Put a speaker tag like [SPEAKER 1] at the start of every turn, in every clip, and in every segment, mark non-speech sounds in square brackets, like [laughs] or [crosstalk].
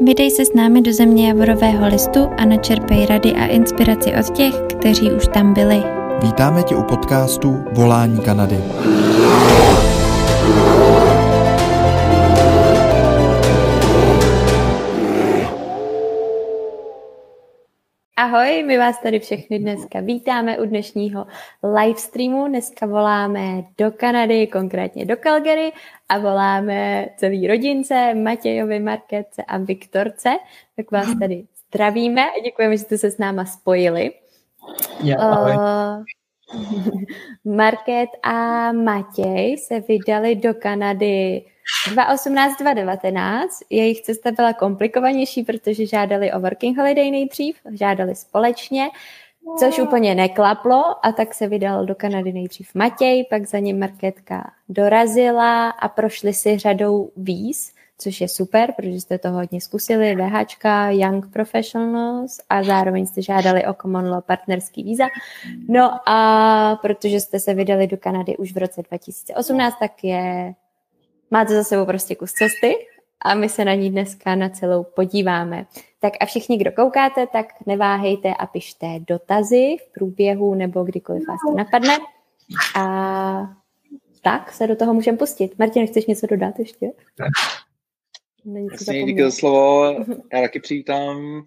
[SPEAKER 1] Vydej se s námi do země Javorového listu a načerpej rady a inspiraci od těch, kteří už tam byli.
[SPEAKER 2] Vítáme tě u podcastu Volání Kanady.
[SPEAKER 1] Ahoj, my vás tady všechny dneska vítáme u dnešního live streamu. Dneska voláme do Kanady, konkrétně do Calgary a voláme celý rodince, Matějovi, Marketce a Viktorce. Tak vás tady zdravíme a děkujeme, že jste se s náma spojili.
[SPEAKER 3] Ja,
[SPEAKER 1] Uh, Market a Matěj se vydali do Kanady 2018-2019. Jejich cesta byla komplikovanější, protože žádali o working holiday nejdřív, žádali společně, což úplně neklaplo a tak se vydal do Kanady nejdřív Matěj, pak za ním Marketka dorazila a prošli si řadou víz, což je super, protože jste to hodně zkusili, VHčka, Young Professionals a zároveň jste žádali o Common Law partnerský víza. No a protože jste se vydali do Kanady už v roce 2018, tak je máte za sebou prostě kus cesty a my se na ní dneska na celou podíváme. Tak a všichni, kdo koukáte, tak neváhejte a pište dotazy v průběhu nebo kdykoliv vás to napadne. A tak se do toho můžeme pustit. Martin, chceš něco dodat ještě? Není
[SPEAKER 3] Jasně, díky za slovo. Já taky přivítám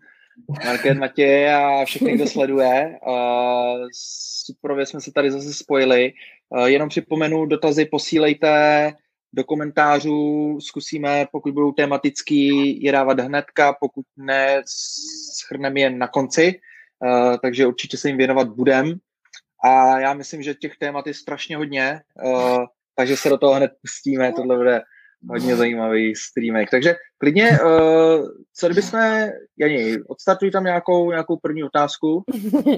[SPEAKER 3] Market Matěj a všechny, kdo sleduje. Uh, Superově jsme se tady zase spojili. Uh, Jenom připomenu, dotazy posílejte do komentářů, zkusíme, pokud budou tematický, je dávat hnedka, pokud ne, schrneme je na konci, Uh, takže určitě se jim věnovat budem. A já myslím, že těch témat je strašně hodně, uh, takže se do toho hned pustíme, tohle bude hodně zajímavý streamek. Takže klidně, uh, co kdybychom, Jani, odstartuj tam nějakou, nějakou první otázku.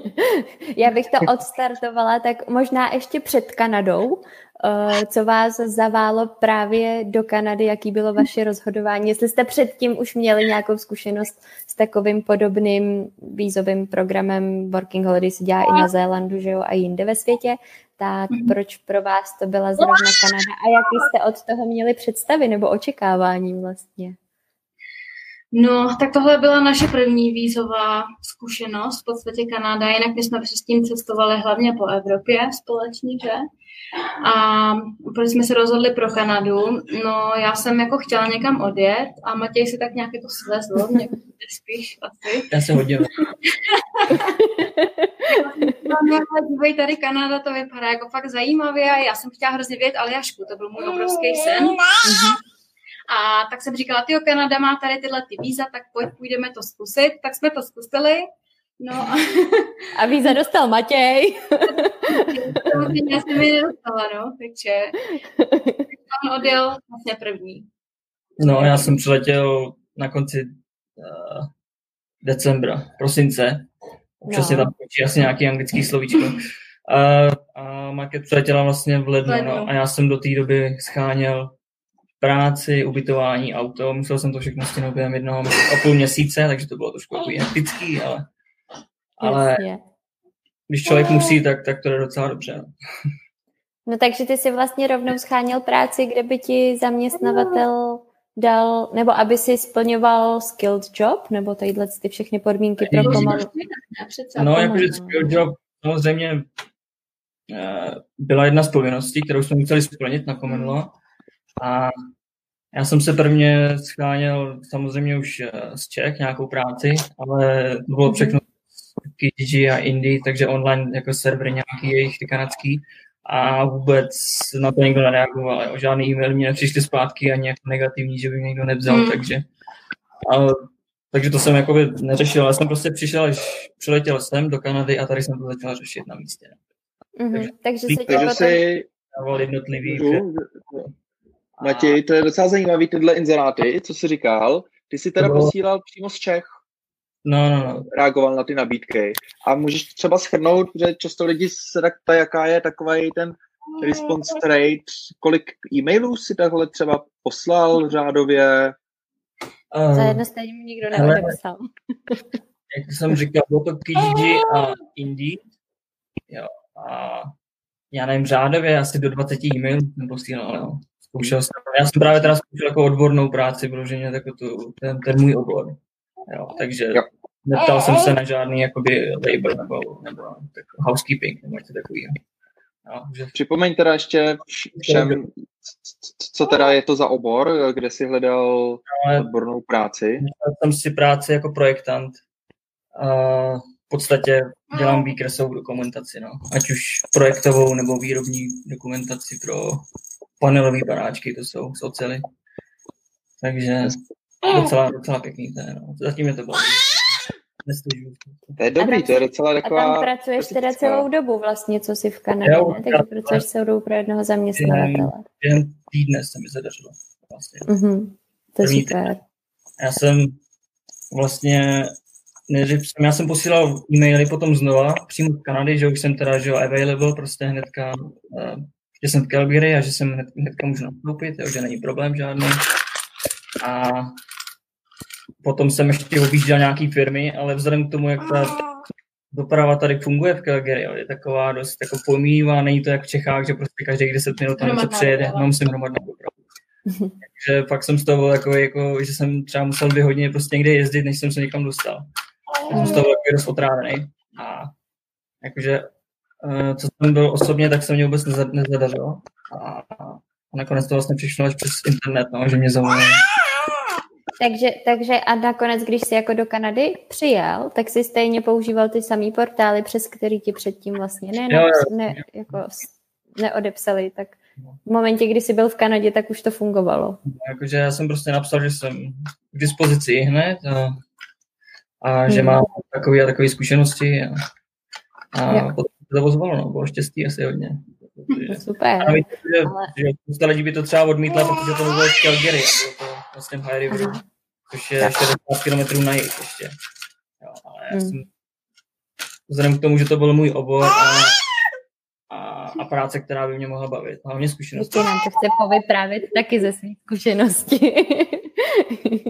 [SPEAKER 3] [laughs]
[SPEAKER 1] Já bych to odstartovala tak možná ještě před Kanadou. Eh, Co vás zaválo právě do Kanady, jaký bylo vaše rozhodování? Jestli jste předtím už měli nějakou zkušenost s takovým podobným vízovým programem Working Holiday se dělá i na Zélandu, že jo, a jinde ve světě, tak proč pro vás to byla zrovna Kanada a jaký jste od toho měli představy nebo očekávání vlastně?
[SPEAKER 4] No, tak tohle byla naše první vízová zkušenost, v podstatě Kanada, jinak my jsme předtím cestovali hlavně po Evropě společně, že? A proč jsme se rozhodli pro Kanadu? No, já jsem jako chtěla někam odjet a Matěj si tak nějak jako svezl, mě spíš asi.
[SPEAKER 3] Já se.
[SPEAKER 4] No, ale dívej, tady Kanada to vypadá jako fakt zajímavě a já jsem chtěla hrozně vědět Aljašku, to byl můj obrovský sen. A tak jsem říkala, ty Kanada má tady tyhle ty víza, tak pojď, půjdeme to zkusit. Tak jsme to zkusili. No a
[SPEAKER 1] A víza dostal Matěj. [laughs]
[SPEAKER 4] samozřejmě já jsem mi nedostala, no, takže on odjel vlastně první.
[SPEAKER 5] No, já jsem přiletěl na konci uh, decembra, prosince. Přesně
[SPEAKER 1] No.
[SPEAKER 5] tam končí asi nějaký anglický slovíčko. Uh, a Market přiletěla vlastně v lednu,
[SPEAKER 4] Lednu.
[SPEAKER 5] no, a já jsem do té doby scháněl práci, ubytování, auto. Musel jsem to všechno stihnout během jednoho a půl měsíce, takže to bylo trošku hektický, ale, ale
[SPEAKER 1] Jasně.
[SPEAKER 5] Když člověk musí, tak, tak to jde docela dobře. no. [laughs]
[SPEAKER 1] No takže ty si vlastně rovnou scháněl práci, kde by ti zaměstnavatel dal, nebo aby si splňoval skilled job, nebo tadyhle ty všechny podmínky pro pomalu.
[SPEAKER 4] Ne, přece.
[SPEAKER 5] No, jakože
[SPEAKER 1] pomalu.
[SPEAKER 5] skill job samozřejmě eh, byla jedna z povinností, kterou jsme museli splnit na Common Law. A já jsem se prvně scháněl samozřejmě už eh, z Čech nějakou práci, ale to bylo všechno Kijiji a Indii, takže online jako servery nějaký jejich ty kanadský a vůbec na to nikdo nereagoval. Jo. Žádný e-mail mi nepřišly zpátky ani jako negativní, že by mě někdo nevzal,
[SPEAKER 4] Hmm.
[SPEAKER 5] takže ale, takže to jsem jako neřešil, ale jsem prostě přišel, až přiletěl jsem do Kanady a tady jsem to začal řešit na místě.
[SPEAKER 1] Mhm.
[SPEAKER 5] Takže-
[SPEAKER 1] Takže se
[SPEAKER 3] Takže
[SPEAKER 1] potom...
[SPEAKER 3] si,
[SPEAKER 5] Dával jednotlivý?
[SPEAKER 3] Matěj, to je docela zajímavý tyhle inzeráty, co jsi říkal. Ty jsi teda
[SPEAKER 5] No.
[SPEAKER 3] posílal přímo z Čech,
[SPEAKER 5] No, no, no.
[SPEAKER 3] reagoval na ty nabídky. A můžeš třeba schrnout, že často lidi se tak ptají, jaká je takový ten response rate, kolik e-mailů si takhle třeba poslal řádově,
[SPEAKER 5] Uh,
[SPEAKER 1] Za jedno stejně mi nikdo neodepsal. [laughs]
[SPEAKER 5] jak jsem říkal, bylo to Kijiji a Indeed. Jo. A já nevím, řádově asi do 20 e-mailů jsem posílal, jo. Zkoušel jsem, já jsem právě teda zkoušel jako odbornou práci, protože jako tu, ten, ten můj obor. Jo, takže jo. neptal jsem se na žádný jakoby labor nebo, nebo tak, housekeeping nebo něco takového.
[SPEAKER 3] No, že... Připomeň teda ještě všem, co teda je to za obor, kde jsi hledal odbornou práci?
[SPEAKER 5] Hledal jsem si práci jako projektant. A v podstatě dělám výkresovou dokumentaci, no. ať už projektovou nebo výrobní dokumentaci pro panelové baráčky, to jsou z ocely. Takže docela, docela pěkný to je, no. Zatím je to baví.
[SPEAKER 3] To je dobrý, to je docela taková...
[SPEAKER 1] A tam pracuješ teda celou dobu vlastně, co jsi v Kanadě, jo, ne? Takže pracuješ celou dobu pro jednoho zaměstnavatele.
[SPEAKER 5] Během týdne se mi zadařilo. Vlastně.
[SPEAKER 1] Mm-hmm. To je super.
[SPEAKER 5] Já jsem vlastně nejdřív jsem, já jsem posílal e-maily potom znova, přímo z Kanady, že už jsem teda, že available, prostě hnedka, uh, že jsem v Calgary a že jsem hned, hnedka můžu nastoupit, že není problém žádný. A potom jsem ještě objížděl nějaký firmy, ale vzhledem k tomu, jak ta doprava tady funguje v Calgary, je taková dost jako pojmívá, není to jak v Čechách, že prostě každý 10 minut tam něco přejede, no musím hromadnou dopravu. Takže pak jsem z toho byl jako, jako, že jsem třeba musel dvě hodiny prostě někde jezdit, než jsem se někam dostal. Já jsem z toho byl jako dost otrávený. A jakože, uh, co jsem byl osobně, tak se mě vůbec nezadařilo. A, a nakonec to vlastně přišlo až přes internet, no, že mě zavolali
[SPEAKER 1] takže, takže a nakonec, když jsi jako do Kanady přijel, tak si stejně používal ty samý portály, přes který ti předtím vlastně ne, ne, ne, jako neodepsali, tak v momentě, kdy jsi byl v Kanadě, tak už to fungovalo.
[SPEAKER 5] Jakože já jsem prostě napsal, že jsem k dispozici hned a, a hmm. že mám takové a takové zkušenosti a, a potom to ozvalo, no, bylo štěstí asi hodně.
[SPEAKER 1] Protože, [laughs] Super.
[SPEAKER 5] A víte, že, ale... že spousta lidí by to třeba odmítla, protože to bylo z Calgary, vlastně v High River, což je 60 km na jih ještě. Jo, ale já hmm. jsem, vzhledem k tomu, že to byl můj obor a, a, a práce, která by mě mohla bavit, hlavně zkušenosti.
[SPEAKER 1] Ještě nám to chce povyprávět taky ze svých zkušeností. [laughs]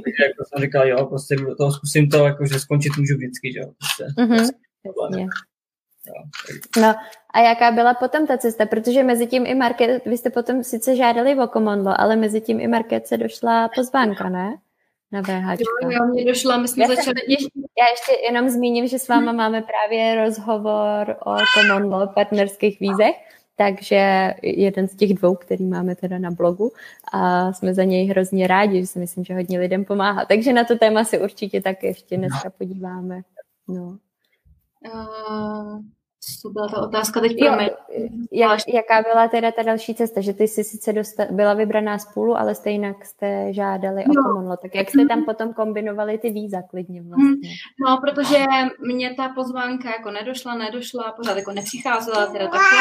[SPEAKER 5] Takže jako jsem říkal, jo, prostě to zkusím to, jako, že skončit můžu vždycky, že jo. Prostě, mm-hmm. prostě
[SPEAKER 1] No a jaká byla potom ta cesta? Protože mezi tím i Market, vy jste potom sice žádali o komondlo, ale mezi tím i Market se došla pozvánka, ne? Na VH.
[SPEAKER 4] Jo, jo, mě došla, my jsme já začali...
[SPEAKER 1] Ještě, já ještě jenom zmíním, že s váma máme právě rozhovor o komondlo partnerských vízech, takže jeden z těch dvou, který máme teda na blogu a jsme za něj hrozně rádi, že si myslím, že hodně lidem pomáhá. Takže na to téma si určitě tak ještě dneska podíváme. No.
[SPEAKER 4] Uh, to byla ta otázka teď pro
[SPEAKER 1] mě. Jak, jaká byla teda ta další cesta? Že ty jsi sice dosta, byla vybraná spolu, ale stejně jste žádali no. o komunlo. Tak jak jste tam potom kombinovali ty víza klidně vlastně? Hmm.
[SPEAKER 4] No, protože mě ta pozvánka jako nedošla, nedošla, pořád jako nepřicházela teda takhle.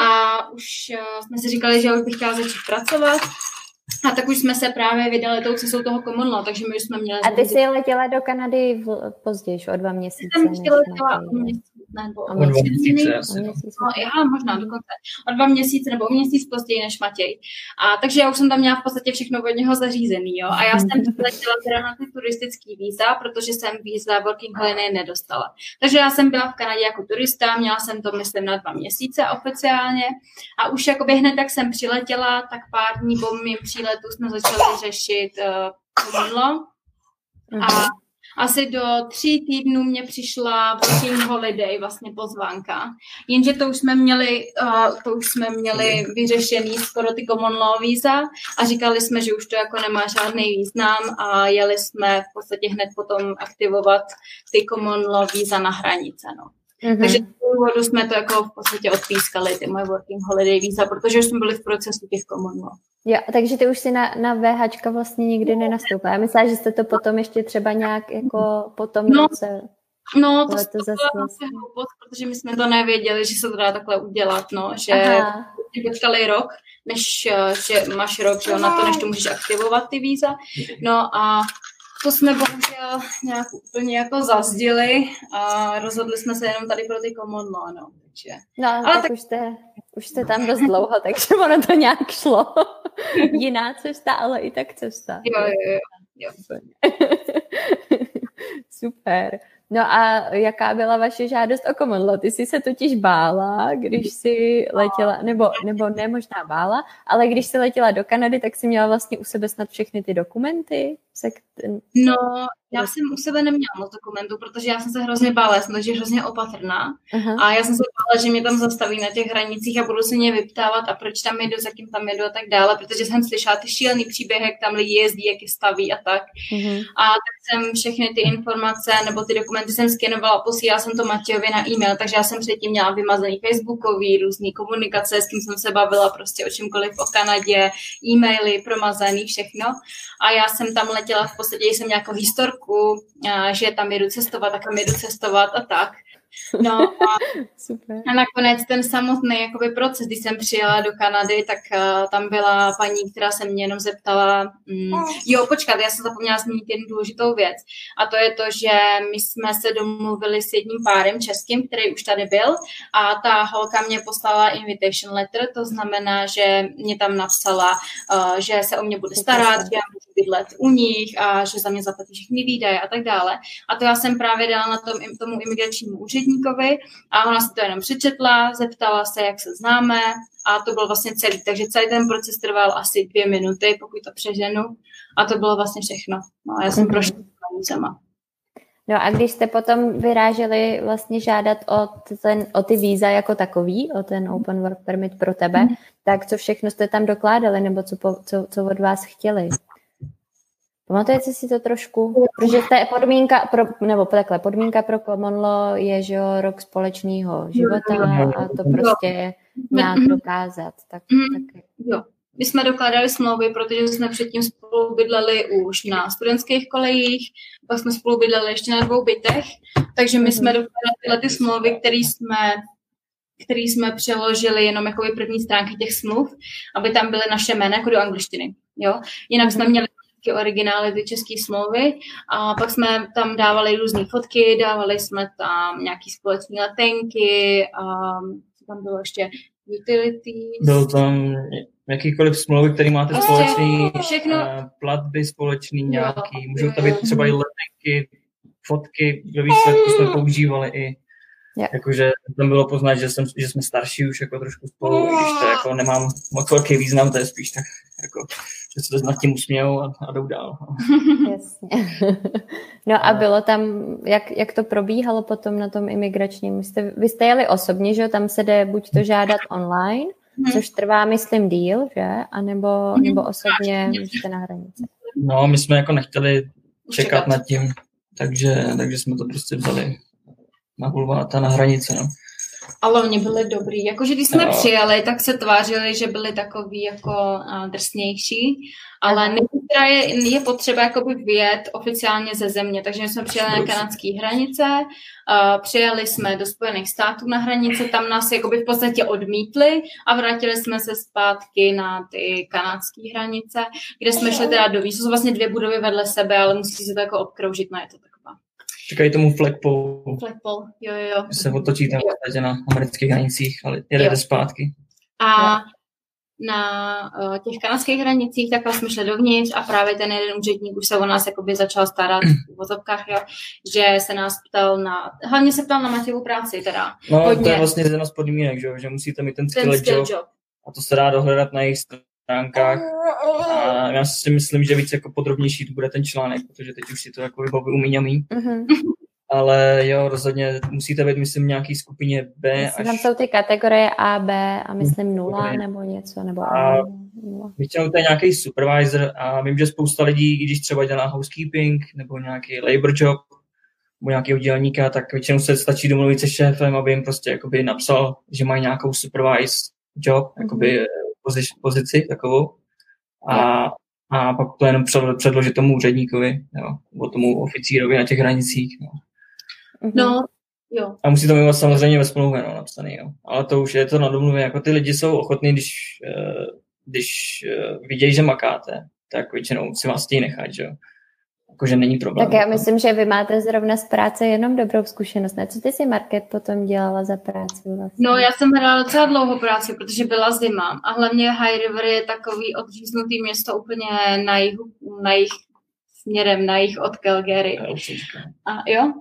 [SPEAKER 4] A už uh, jsme si říkali, že už bych chtěla začít pracovat. A tak už jsme se právě vydali tou cestou toho common law, takže my už jsme měli...
[SPEAKER 1] A ty jsi letěla do Kanady v, později, o dva měsíce?
[SPEAKER 4] Jsem ještě letěla o měsíc, nebo o měsíc, no, já možná dokonce, o dva měsíce nebo o měsíc později než Matěj. A takže já už jsem tam měla v podstatě všechno od něho zařízený, jo. A já jsem letěla teda na ty turistický víza, protože jsem víza Working Holiday nedostala. Takže já jsem byla v Kanadě jako turista, měla jsem to, myslím, na dva měsíce oficiálně. A už jakoby hned, jak jsem přiletěla, tak pár dní po mým příletu jsme začali řešit uh, A mhm. Asi do tří týdnů mě přišla working holiday, vlastně pozvánka. Jenže to už jsme měli, uh, to už jsme měli vyřešený skoro ty common law víza a říkali jsme, že už to jako nemá žádný význam a jeli jsme v podstatě hned potom aktivovat ty common law víza na hranice. No. Mm-hmm. Takže z důvodu jsme to jako v podstatě odpískali, ty moje working holiday víza, protože už jsme byli v procesu těch common law.
[SPEAKER 1] Jo, takže ty už si na, na VH vlastně nikdy nenastoupila. Já myslím, že jste to potom ještě třeba nějak jako potom
[SPEAKER 4] no, roce... No, to, to zase vlastně hloupost, protože my jsme to nevěděli, že se to dá takhle udělat, no, že počkali rok, než že máš rok, že na to, než to můžeš aktivovat ty víza. No a to jsme bohužel nějak úplně jako zazdili a rozhodli jsme se jenom tady pro ty common law, no. Takže.
[SPEAKER 1] No, ale tak, tak už, jste, už jste tam dost dlouho, [laughs] takže ono to nějak šlo. [laughs] Jiná cesta, ale i tak cesta.
[SPEAKER 4] Jo, jo, jo. jo. [laughs]
[SPEAKER 1] Super. No a jaká byla vaše žádost o law? Ty jsi se totiž bála, když jsi letěla, nebo, nebo ne možná bála, ale když jsi letěla do Kanady, tak jsi měla vlastně u sebe snad všechny ty dokumenty? Se,
[SPEAKER 4] no, já jsem u sebe neměla moc dokumentů, protože já jsem se hrozně bála, jsem takže hrozně opatrná. Uh-huh. A já jsem se bála, že mě tam zastaví na těch hranicích a budu se mě vyptávat a proč tam jedu, za kým tam jedu a tak dále, protože jsem slyšela ty šílený příběhy, jak tam lidi jezdí, jak je staví a tak. Uh-huh. A tak jsem všechny ty informace nebo ty dokumenty jsem skenovala, posílala jsem to Matějovi na e-mail, takže já jsem předtím měla vymazaný facebookový, různý komunikace, s kým jsem se bavila prostě o čemkoliv o Kanadě, e-maily promazaný, všechno. A já jsem tam letěla v podstatě, jsem nějakou historku, že tam jedu cestovat, tak tam jedu cestovat a tak. No a, [laughs] Super. a nakonec ten samotný jakoby proces, když jsem přijela do Kanady, tak uh, tam byla paní, která se mě jenom zeptala, mm, jo, počkat, já jsem zapomněla zmínit jednu důležitou věc a to je to, že my jsme se domluvili s jedním párem českým, který už tady byl a ta holka mě poslala invitation letter, to znamená, že mě tam napsala, uh, že se o mě bude starat, že já můžu bydlet u nich a že za mě zaplatí všechny výdaje a tak dále. A to já jsem právě dala na tom, tomu imigračnímu úředníku úředníkovi a ona se to jenom přečetla, zeptala se, jak se známe a to bylo vlastně celý. Takže celý ten proces trval asi dvě minuty, pokud to přeženu a to bylo vlastně všechno. No já jsem mm-hmm. prošla hranicema.
[SPEAKER 1] No a když jste potom vyráželi vlastně žádat o, ten, o ty víza jako takový, o ten Open Work Permit pro tebe, mm. tak co všechno jste tam dokládali, nebo co, po, co, co od vás chtěli? Pamatujete si to trošku? Protože ta podmínka, pro, nebo takhle, podmínka pro common law je, že jo, rok společného života a to prostě nějak dokázat. Tak,
[SPEAKER 4] mm, tak... Jo. My jsme dokládali smlouvy, protože jsme předtím spolu bydleli už na studentských kolejích, pak jsme spolu bydleli ještě na dvou bytech, takže my jsme mhm. dokládali tyhle ty smlouvy, které jsme který jsme přeložili jenom jako první stránky těch smluv, aby tam byly naše jména jako do angličtiny. Jo? Jinak jsme mhm. měli ty originály, ty české smlouvy a pak jsme tam dávali různé fotky, dávali jsme tam nějaké společné letenky a co tam bylo ještě, utilities.
[SPEAKER 5] Byl tam jakýkoliv smlouvy, který máte prostě společný, všechno. Uh, platby společný nějaký, můžou tam být třeba i letenky, fotky, ve výsledku jsme používali i Yeah. Jakože tam bylo poznat, že, jsem, že jsme starší už jako trošku spolu, když to jako nemám moc velký význam, to je spíš tak jako, že se to nad tím usmějou a, a jdou dál. [laughs]
[SPEAKER 1] Jasně. [laughs] No a bylo tam, jak, jak to probíhalo potom na tom imigračním? Vy jste, vy jste jeli osobně, že tam se jde buď to žádat online, hmm. což trvá, myslím, díl, že? A nebo, nebo osobně jste na hranici.
[SPEAKER 5] No, my jsme jako nechtěli čekat nad tím, takže, takže jsme to prostě vzali na bulváta na hranici. No.
[SPEAKER 4] Ale oni byli dobrý. Jakože když jsme no. přijeli, tak se tvářili, že byli takový jako uh, drsnější, ale nejprve je, je potřeba jakoby vyjet oficiálně ze země, takže my jsme přijeli na kanadské hranice, uh, přijeli jsme do Spojených států na hranice, tam nás jakoby v podstatě odmítli a vrátili jsme se zpátky na ty kanadské hranice, kde jsme šli teda do. To jsou vlastně dvě budovy vedle sebe, ale musíte se to jako obkroužit, no je to tak
[SPEAKER 5] Říkají tomu flagpole.
[SPEAKER 4] Flagpole, jo, jo, jo.
[SPEAKER 5] Se otočí tam v na amerických hranicích, ale jede zpátky.
[SPEAKER 4] A na uh, těch kanadských hranicích takhle jsme šli dovnitř a právě ten jeden úředník už se o nás jakoby začal starat v vozovkách, jo, že se nás ptal na, hlavně se ptal na Matějovu práci teda.
[SPEAKER 5] No, hodně. to je vlastně jedna z podmínek, že, že musíte mít ten skill, ten skill job, job. A to se dá dohledat na jejich stránkách. A [laughs] já si myslím, že víc jako podrobnější to bude ten článek, protože teď už si to jako vybavuju míňamí. Mm-hmm. Ale jo, rozhodně musíte být, myslím, nějaký skupině B.
[SPEAKER 1] Myslím, až... Tam jsou ty kategorie A, B a myslím nula nebo něco, nebo A.
[SPEAKER 5] Většinou to je nějaký supervisor a vím, že spousta lidí, když třeba dělá housekeeping nebo nějaký labor job, nebo nějakého dělníka, tak většinou se stačí domluvit se šéfem, aby jim prostě jakoby napsal, že mají nějakou supervise job, jakoby mm-hmm pozici, pozici takovou a, a pak to jenom předložit tomu úředníkovi, jo, nebo tomu oficírovi na těch hranicích. No.
[SPEAKER 4] no jo.
[SPEAKER 5] A musí to mít samozřejmě ve smlouvě no, napsaný, jo. ale to už je to na domluvě, jako ty lidi jsou ochotní, když, eh, když eh, vidějí, že makáte, tak většinou si vás chtějí nechat, že jo jakože není problém.
[SPEAKER 1] Tak já myslím, že vy máte zrovna z práce jenom dobrou zkušenost. Ne? Co ty si, Market, potom dělala za práci vlastně?
[SPEAKER 4] No, já jsem hrála docela dlouho práci, protože byla zima a hlavně High River je takový odříznutý město úplně na jih, na jich směrem na jich od Calgary. A jo?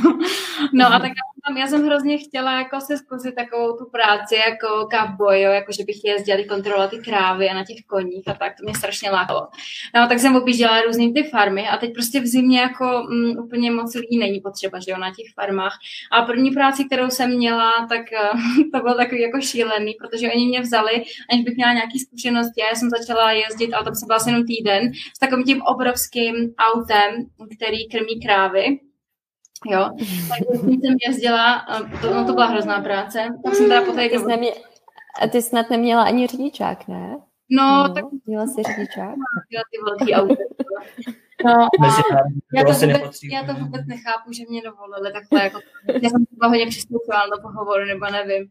[SPEAKER 4] [laughs] no a tak tam, já jsem hrozně chtěla jako se zkusit takovou tu práci jako cowboy, jo, jako že bych jezdila kontrolovat ty krávy a na těch koních a tak, to mě strašně lákalo. No tak jsem objížděla různý ty farmy a teď prostě v zimě jako mm, úplně moc lidí není potřeba, že jo, na těch farmách. A první práci, kterou jsem měla, tak [laughs] to bylo takový jako šílený, protože oni mě vzali, aniž bych měla nějaký zkušenosti. Já jsem začala jezdit, ale tam jsem byla asi jenom týden, s takovým tím obrovským autem, který krmí krávy. Jo, takže jsem jezdila, to, no, to byla hrozná práce. Tak jsem teda poté...
[SPEAKER 1] Ty, nemě, a ty snad neměla ani řidičák, ne?
[SPEAKER 4] No, no tak...
[SPEAKER 1] Měla jsi řidičák? [laughs]
[SPEAKER 4] Měla ty velký auto. No, [laughs] a já, to vůbec, já to vůbec nechápu, že mě dovolili takhle, jako, já jsem třeba hodně přistupovala do pohovoru, nebo nevím.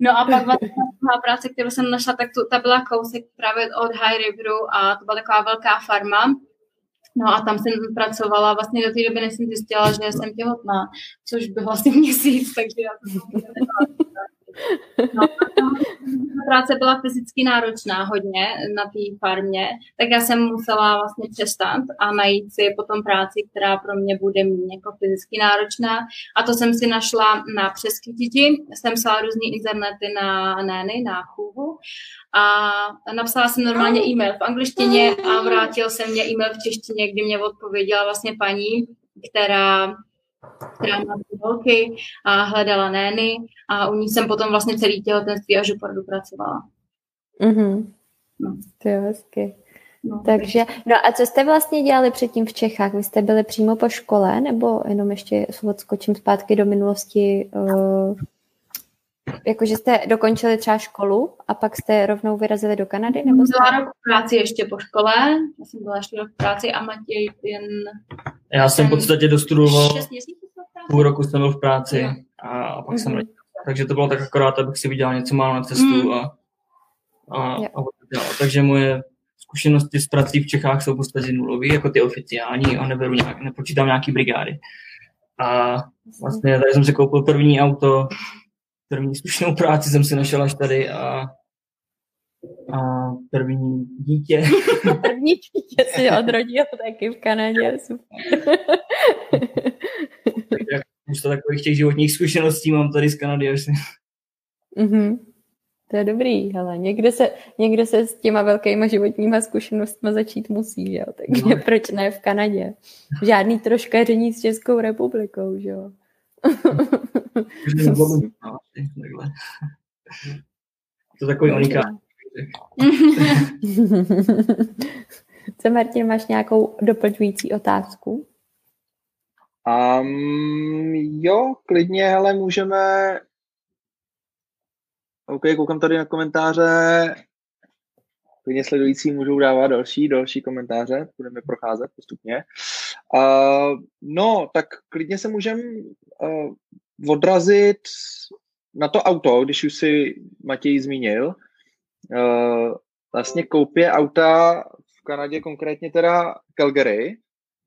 [SPEAKER 4] No a pak vlastně ta práce, kterou jsem našla, tak tu, ta byla kousek právě od High Riveru a to byla taková velká farma, No a tam jsem pracovala vlastně do té doby, než jsem zjistila, že jsem těhotná, což byl vlastně měsíc, takže já to No, práce byla fyzicky náročná hodně na té farmě, tak já jsem musela vlastně přestat a najít si potom práci, která pro mě bude mít jako fyzicky náročná. A to jsem si našla na přeskytiti. Jsem psala různé internety na Nény, na chůvu a napsala jsem normálně e-mail v angličtině a vrátil jsem mě e-mail v češtině, kdy mě odpověděla vlastně paní, která která má holky a hledala nény a u ní jsem potom vlastně celý těhotenství až do pracovala.
[SPEAKER 1] Mhm. No. To je hezky. No, Takže, no a co jste vlastně dělali předtím v Čechách? Vy jste byli přímo po škole, nebo jenom ještě odskočím zpátky do minulosti, uh, jakože jste dokončili třeba školu a pak jste rovnou vyrazili do Kanady?
[SPEAKER 4] Nebo jste... Byla rok v práci ještě po škole, já jsem byla ještě rok v práci a Matěj jen...
[SPEAKER 5] Já jsem v podstatě dostudoval, půl roku jsem byl v práci a pak mm-hmm. jsem mhm. takže to bylo tak akorát, abych si viděl něco málo na cestu mm. a, a, a, a takže moje zkušenosti s prací v Čechách jsou v podstatě nulové, jako ty oficiální a neberu nějak, nepočítám nějaký brigády. A vlastně tady jsem si koupil první auto, první slušnou práci jsem si našel až tady a, a první dítě. [laughs]
[SPEAKER 1] první dítě si odrodil taky v Kanadě, super.
[SPEAKER 5] to takových těch životních zkušeností mám tady z Kanady. Až
[SPEAKER 1] mm-hmm. To je dobrý, ale někde se, někde se s těma velkýma životníma zkušenostmi začít musí, jo? takže no. [laughs] proč ne v Kanadě? Žádný troškaření s Českou republikou, že jo?
[SPEAKER 5] To takový unikát.
[SPEAKER 1] Co, Martin, máš nějakou doplňující otázku?
[SPEAKER 3] Um, jo, klidně, ale můžeme... OK, koukám tady na komentáře. Klidně sledující můžou dávat další, další komentáře, budeme procházet postupně. Uh, no, tak klidně se můžeme uh, odrazit na to auto, když už si Matěj zmínil. Uh, vlastně koupě auta v Kanadě, konkrétně teda Calgary,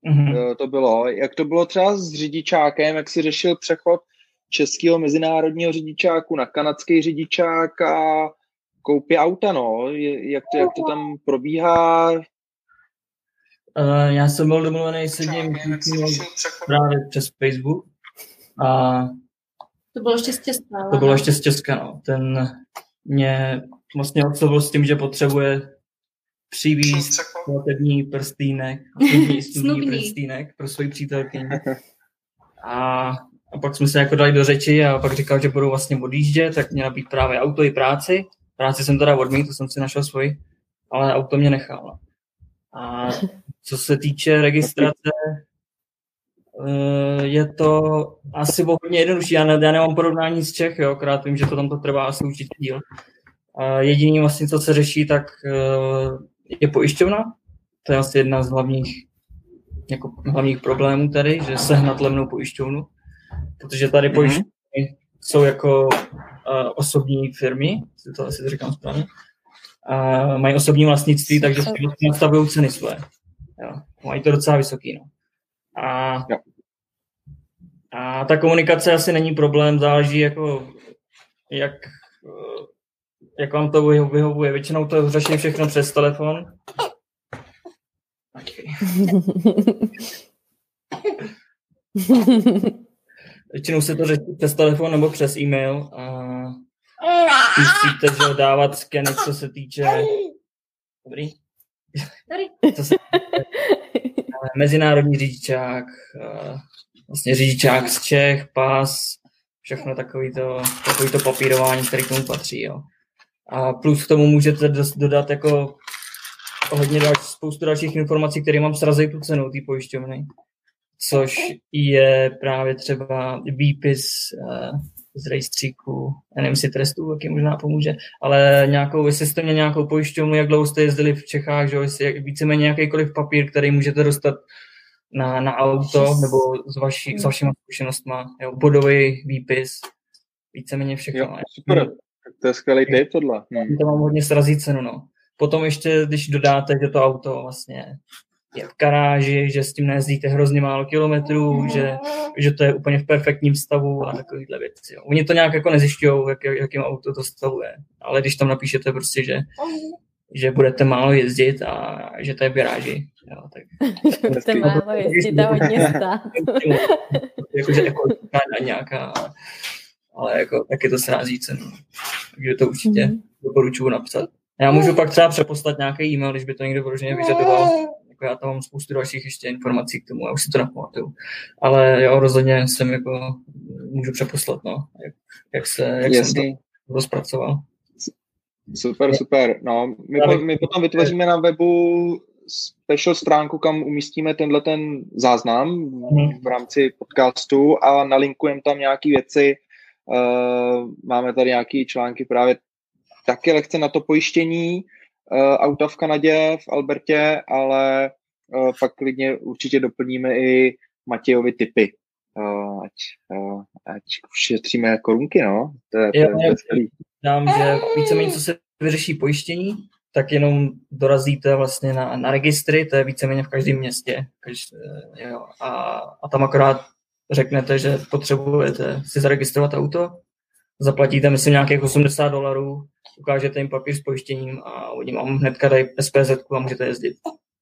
[SPEAKER 3] mm-hmm. to bylo. Jak to bylo třeba s řidičákem, jak si řešil přechod českého mezinárodního řidičáku na kanadský řidičák a koupě auta, no. Jak to, jak to tam probíhá?
[SPEAKER 5] Uh, já jsem byl domluvený s jedním právě přes Facebook a
[SPEAKER 4] to bylo ještě z Česka.
[SPEAKER 5] To bylo ještě z Česka, no. Ten mě vlastně oslovil s tím, že potřebuje přivízt platební prstýnek, [laughs] prstýnek pro svoji přítelkyni. [laughs] A, a pak jsme se jako dali do řeči a pak říkal, že budou vlastně odjíždět, tak mě nabít právě auto i práci. Práci jsem teda odmítl, to jsem si našel svoji, ale auto mě nechal. A co se týče registrace, eh, je to asi hodně jednodušší. Já, ne, já nemám porovnání z Čech, jo, krát vím, že to tam to trvá asi určitý díl. Jediný vlastně, co se řeší, tak eh, je pojišťovna. To je asi jedna z hlavních, jako hlavních problémů tady, že sehnat levnou pojišťovnu. Protože tady mm-hmm. pojišťovny jsou jako uh, osobní firmy, si to asi to říkám správně, uh, mají osobní vlastnictví, takže si vlastně nastavují ceny své. Jo. Mají to docela vysoký. No. A, a ta komunikace asi není problém, záleží jako, jak jak vám to vyhovuje. Většinou to řeší všechno přes telefon. [laughs] Většinou se to řeší přes telefon nebo přes e-mail a musíte že dávat skeny, co se týče... Dobrý?
[SPEAKER 4] Dobrý.
[SPEAKER 5] Co se týče mezinárodní řidičák, vlastně řidičák z Čech, pas, všechno takový to, takový to papírování, který k tomu patří. Jo. A plus k tomu můžete dodat jako hodně další, spoustu dalších informací, které mám srazit tu cenu té pojišťovny, což je právě třeba výpis uh, z rejstříku, já nevím, si trestů, jaký možná pomůže, ale nějakou, jestli jste měli nějakou pojišťovnu, jak dlouho jste jezdili v Čechách, že jestli víceméně nějakýkoliv papír, který můžete dostat na, na auto nebo s, vaší, s vašimi zkušenostmi, jo, bodový výpis, víceméně všechno. Jo,
[SPEAKER 3] super, to je skvělý tip tohle.
[SPEAKER 5] Hmm. To mám hodně srazí cenu, no. Potom ještě, když dodáte, že to auto vlastně v garáži, že s tím nejezdíte hrozně málo kilometrů, že, že to je úplně v perfektním stavu a takovýhle věci. Jo. Oni to nějak jako nezjišťují, jak, jakým auto to stavu je. Ale když tam napíšete prostě, že, že budete málo jezdit a že to je v garáži, jo, tak... [laughs]
[SPEAKER 1] Budete málo jezdit a hodně stát. [laughs]
[SPEAKER 5] Jakože jako nějaká, ale jako taky to srází cenu. Takže to určitě mm. doporučuji napsat. Já můžu pak třeba přeposlat nějaký e-mail, když by to někdo vyloženě vyžadoval. Jako já tam mám spoustu dalších ještě informací k tomu, já už si to nepamatuju. Ale jo, rozhodně jsem jako můžu přeposlat, no, jak, jak, se, jak jsem to rozpracoval.
[SPEAKER 3] Super, super. No, my, po, my potom vytvoříme na webu special stránku, kam umístíme tenhle ten záznam v, rámci podcastu a nalinkujeme tam nějaké věci. Uh, máme tady nějaké články právě taky lehce na to pojištění auta v Kanadě, v Albertě, ale uh, pak klidně určitě doplníme i Matějovi typy. Uh, ať, uh, ať šetříme korunky, no. To je, to je, skvělý.
[SPEAKER 5] Dám, že víceméně, co se vyřeší pojištění, tak jenom dorazíte vlastně na, na registry, to je víceméně v každém městě. Každý, jo, a, a tam akorát řeknete, že potřebujete si zaregistrovat auto, zaplatíte, myslím, nějakých 80 dolarů, ukážete jim papír s pojištěním a oni vám hnedka dají SPZ a můžete jezdit.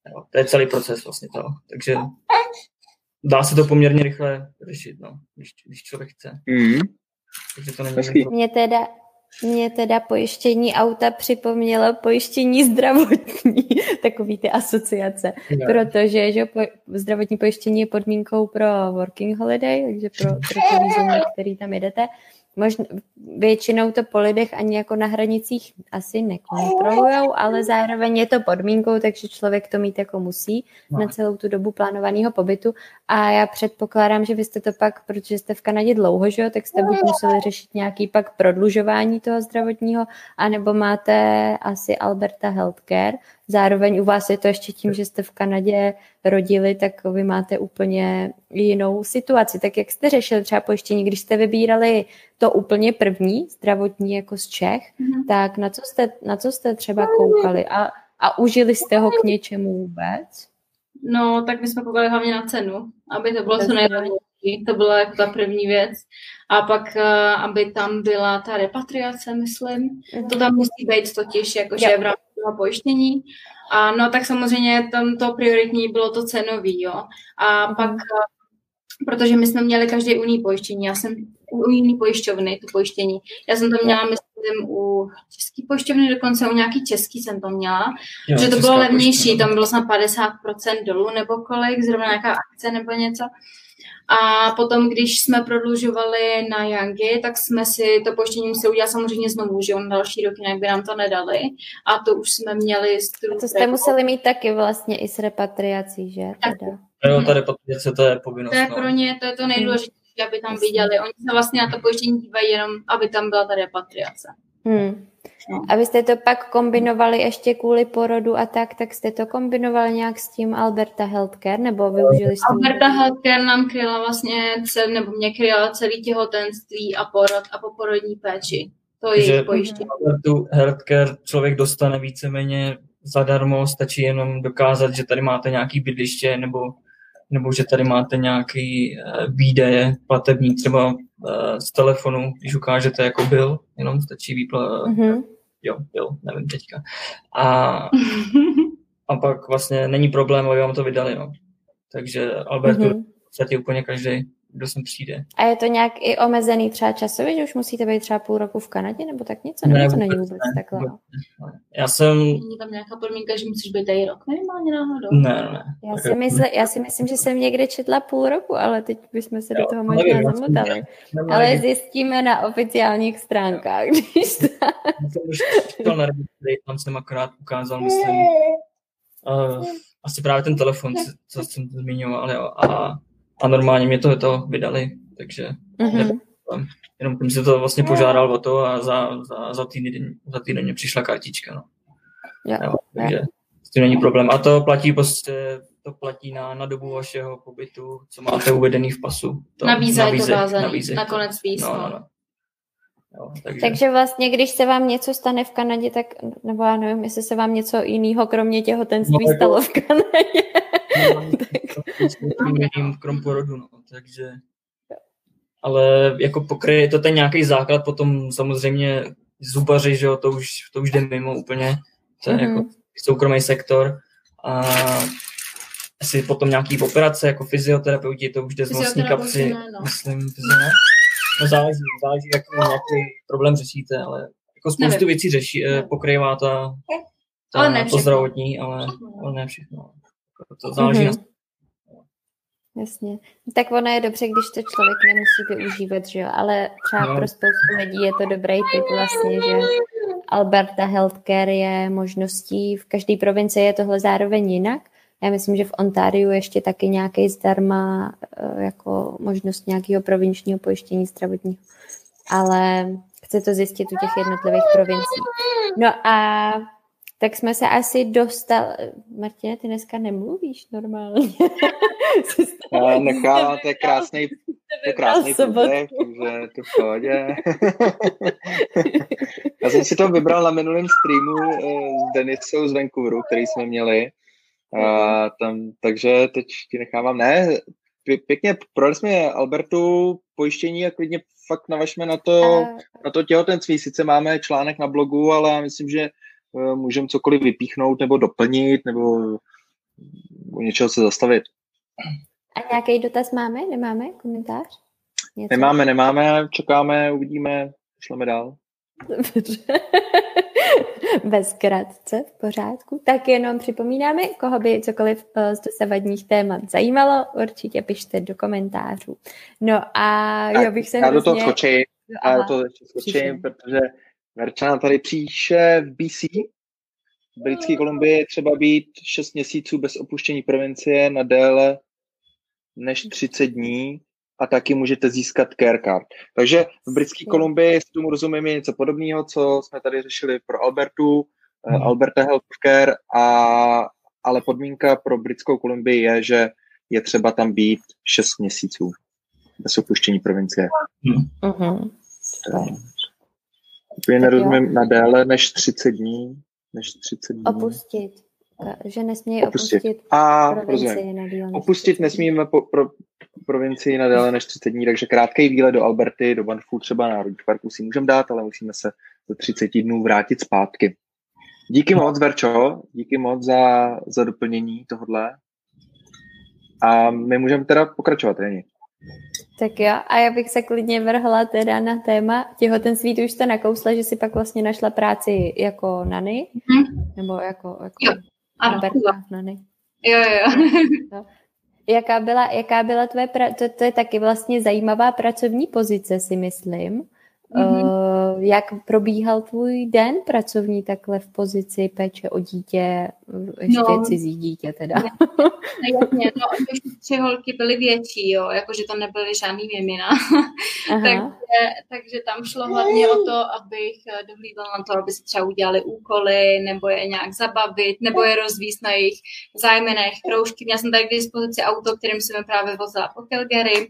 [SPEAKER 5] Jo, to je celý proces vlastně to. Takže dá se to poměrně rychle řešit, no, když, když člověk chce.
[SPEAKER 3] Mm.
[SPEAKER 1] Takže to není Mě teda, mě teda pojištění auta připomnělo pojištění zdravotní, [laughs] takový ty asociace, no. protože že po, zdravotní pojištění je podmínkou pro working holiday, takže pro, pro to vízum, který tam jedete možná, většinou to po lidech ani jako na hranicích asi nekontrolujou, ale zároveň je to podmínkou, takže člověk to mít jako musí no. na celou tu dobu plánovaného pobytu. A já předpokládám, že vy jste to pak, protože jste v Kanadě dlouho, že jo, tak jste buď museli řešit nějaký pak prodlužování toho zdravotního, anebo máte asi Alberta Healthcare, Zároveň u vás je to ještě tím, že jste v Kanadě rodili, tak vy máte úplně jinou situaci. Tak jak jste řešili třeba pojištění, když jste vybírali to úplně první, zdravotní jako z Čech, mm-hmm. tak na co, jste, na co jste třeba koukali a, a užili jste ho k něčemu vůbec?
[SPEAKER 4] No, tak my jsme koukali hlavně na cenu, aby to bylo co nejlevnější. To byla jako ta první věc. A pak, uh, aby tam byla ta repatriace, myslím. To tam musí být totiž, jakože v rámci toho pojištění. A no tak samozřejmě tam to prioritní bylo to cenový, jo. A pak, protože my jsme měli každý jiný pojištění, já jsem u jiný pojišťovny, to pojištění. Já jsem to měla, myslím, u český pojišťovny, dokonce u nějaký český jsem to měla, jo, že to bylo levnější, tam bylo snad 50% dolů nebo kolik, zrovna nějaká akce nebo něco. A potom, když jsme prodlužovali na Yangi, tak jsme si to pojištění museli udělat samozřejmě znovu, že on další roky jinak by nám to nedali. A to už jsme měli...
[SPEAKER 1] A to jste museli mít taky vlastně i s repatriací, že? Teda.
[SPEAKER 5] Jo, ta repatriace to je povinnost.
[SPEAKER 4] To je no. pro ně, to je to nejdůležitější, aby tam viděli. Oni se vlastně na to pojištění dívají jenom, aby tam byla ta repatriace.
[SPEAKER 1] Hmm. No. A vy jste to pak kombinovali ještě kvůli porodu a tak, tak jste to kombinovali nějak s tím Alberta Healthcare, nebo využili jste...
[SPEAKER 4] Alberta Healthcare nám kryla vlastně, cel, nebo mě kryla celý těhotenství a porod a poporodní péči. To je jejich pojištění.
[SPEAKER 5] Albertu Healthcare člověk dostane víceméně zadarmo, stačí jenom dokázat, že tady máte nějaký bydliště nebo, nebo že tady máte nějaký uh, výdaje platební, třeba uh, z telefonu, když ukážete, jako byl, jenom stačí výplat, mm-hmm jo, jo, nevím teďka. A, a pak vlastně není problém, aby vám to vydali. No. Takže Albertu mm-hmm. v podstatě úplně každý kdo sem přijde.
[SPEAKER 1] A je to nějak i omezený třeba časově, že už musíte být třeba půl roku v Kanadě, nebo tak něco? Nebo ne, to není vůbec ne, takhle? Ne.
[SPEAKER 5] Já jsem...
[SPEAKER 4] Není tam nějaká podmínka, že musíš být tady rok minimálně náhodou?
[SPEAKER 5] Ne, ne.
[SPEAKER 1] Já si, mysl, já si myslím, že jsem někde četla půl roku, ale teď bychom se jo, do toho možná zamotali. Ale zjistíme na oficiálních stránkách, [laughs] když tak. Já jsem už
[SPEAKER 5] tam jsem akorát ukázal, myslím, uh, asi právě ten telefon, co jsem zmiňoval, ale jo, a a normálně mě to, to vydali, takže mm-hmm. jenom jsem si to vlastně požádal o to a za, za, za, týden, za týden mě přišla kartička. No.
[SPEAKER 1] Jo, jo,
[SPEAKER 5] takže s tím není problém. A to platí prostě to platí na, na dobu vašeho pobytu, co máte uvedený v pasu. To,
[SPEAKER 4] na víze je to vázaný, nakonec víc. No, no, no.
[SPEAKER 1] Jo, takže... takže vlastně, když se vám něco stane v Kanadě, tak, nebo já nevím, jestli se vám něco jiného, kromě těhotenství, no, jako... stalo v Kanadě.
[SPEAKER 5] No, [laughs] tak... krom porodu, no, takže... Ale jako pokryje to ten nějaký základ, potom samozřejmě zubaři, že jo, to už, to už jde mimo úplně, to je mm-hmm. jako soukromý sektor a asi potom nějaký operace, jako fyzioterapeuti, to už jde z vlastní kapsy, no. myslím, fyzio, ne? No záleží, záleží, jak nějaký problém řešíte, ale jako spoustu Nevím. věcí řeší, eh, pokrývá ta, ta ale ne to zdravotní, ale, ale ne všechno. To záleží mm-hmm. na
[SPEAKER 1] Jasně. Tak ono je dobře, když to člověk nemusí využívat, že jo? Ale třeba no. pro spoustu lidí je to dobrý typ vlastně, že Alberta Healthcare je možností, v každé provincii je tohle zároveň jinak, já myslím, že v Ontáriu ještě taky nějaký zdarma eh, jako možnost nějakého provinčního pojištění zdravotního. Ale chci to zjistit u těch jednotlivých provincií. No a tak jsme se asi dostali... Martine, ty dneska nemluvíš normálně. [laughs]
[SPEAKER 3] Já nechám, to je krásný, to je krásný průběh, takže to v pohodě. [laughs] Já jsem si to vybral na minulém streamu eh, s Denisou z Vancouveru, který jsme měli. A tam, takže teď ti nechávám, ne, pěkně, prodali jsme Albertu pojištění a klidně fakt navažme na to, na to těhotenství. Sice máme článek na blogu, ale myslím, že můžeme cokoliv vypíchnout nebo doplnit, nebo u něčeho se zastavit.
[SPEAKER 1] A nějaký dotaz máme? Nemáme komentář?
[SPEAKER 3] Něco? Nemáme, nemáme, čekáme, uvidíme, šleme dál.
[SPEAKER 1] Bez [laughs] kratce, v pořádku. Tak jenom připomínáme, koho by cokoliv eh, z dosavadních témat zajímalo, určitě pište do komentářů. No a tak, jo bych se
[SPEAKER 3] Já hrozně... do toho skočím, já do toho ještě skočím, protože Verčana tady příše v BC, v Britské Kolumbii třeba být 6 měsíců bez opuštění provincie na déle než 30 dní a taky můžete získat care card. Takže v Britské Kolumbii s tomu rozumím je něco podobného, co jsme tady řešili pro Albertu, hmm. Alberta Healthcare, a, ale podmínka pro Britskou Kolumbii je, že je třeba tam být 6 měsíců bez opuštění provincie. Hmm. Uh-huh. Úplně nerozumím na déle než 30 dní. Než 30 dní.
[SPEAKER 1] Opustit. Že nesmějí opustit, opustit
[SPEAKER 3] a, provincii na Opustit nesmíme po, pro, provincii na déle než 30 dní, takže krátký výlet do Alberty, do Banfu, třeba Národních parků si můžeme dát, ale musíme se do 30 dnů vrátit zpátky. Díky moc, Verčo, díky moc za, za doplnění tohodle. A my můžeme teda pokračovat, Jani.
[SPEAKER 1] Tak jo, a já bych se klidně vrhla teda na téma těhotenství, ty už jste nakousla, že si pak vlastně našla práci jako nany, mm-hmm. nebo jako, jako jo,
[SPEAKER 4] ano,
[SPEAKER 1] nany.
[SPEAKER 4] Jo, jo. [laughs]
[SPEAKER 1] No. Jaká byla, jaká byla tvoje, pra- to, to je taky vlastně zajímavá pracovní pozice, si myslím. Mm-hmm. Uh, jak probíhal tvůj den pracovní takhle v pozici péče o dítě, ještě no, cizí dítě teda?
[SPEAKER 4] No, jasně, no, [laughs] tři holky byly větší, jo, jakože to nebyly žádný měmina. [laughs] takže, takže tam šlo hlavně o to, abych dohlídala na to, aby si třeba udělali úkoly, nebo je nějak zabavit, nebo je rozvíst na jejich zájmenech kroužky. Měla jsem tady k dispozici auto, kterým jsem právě vozila po Calgary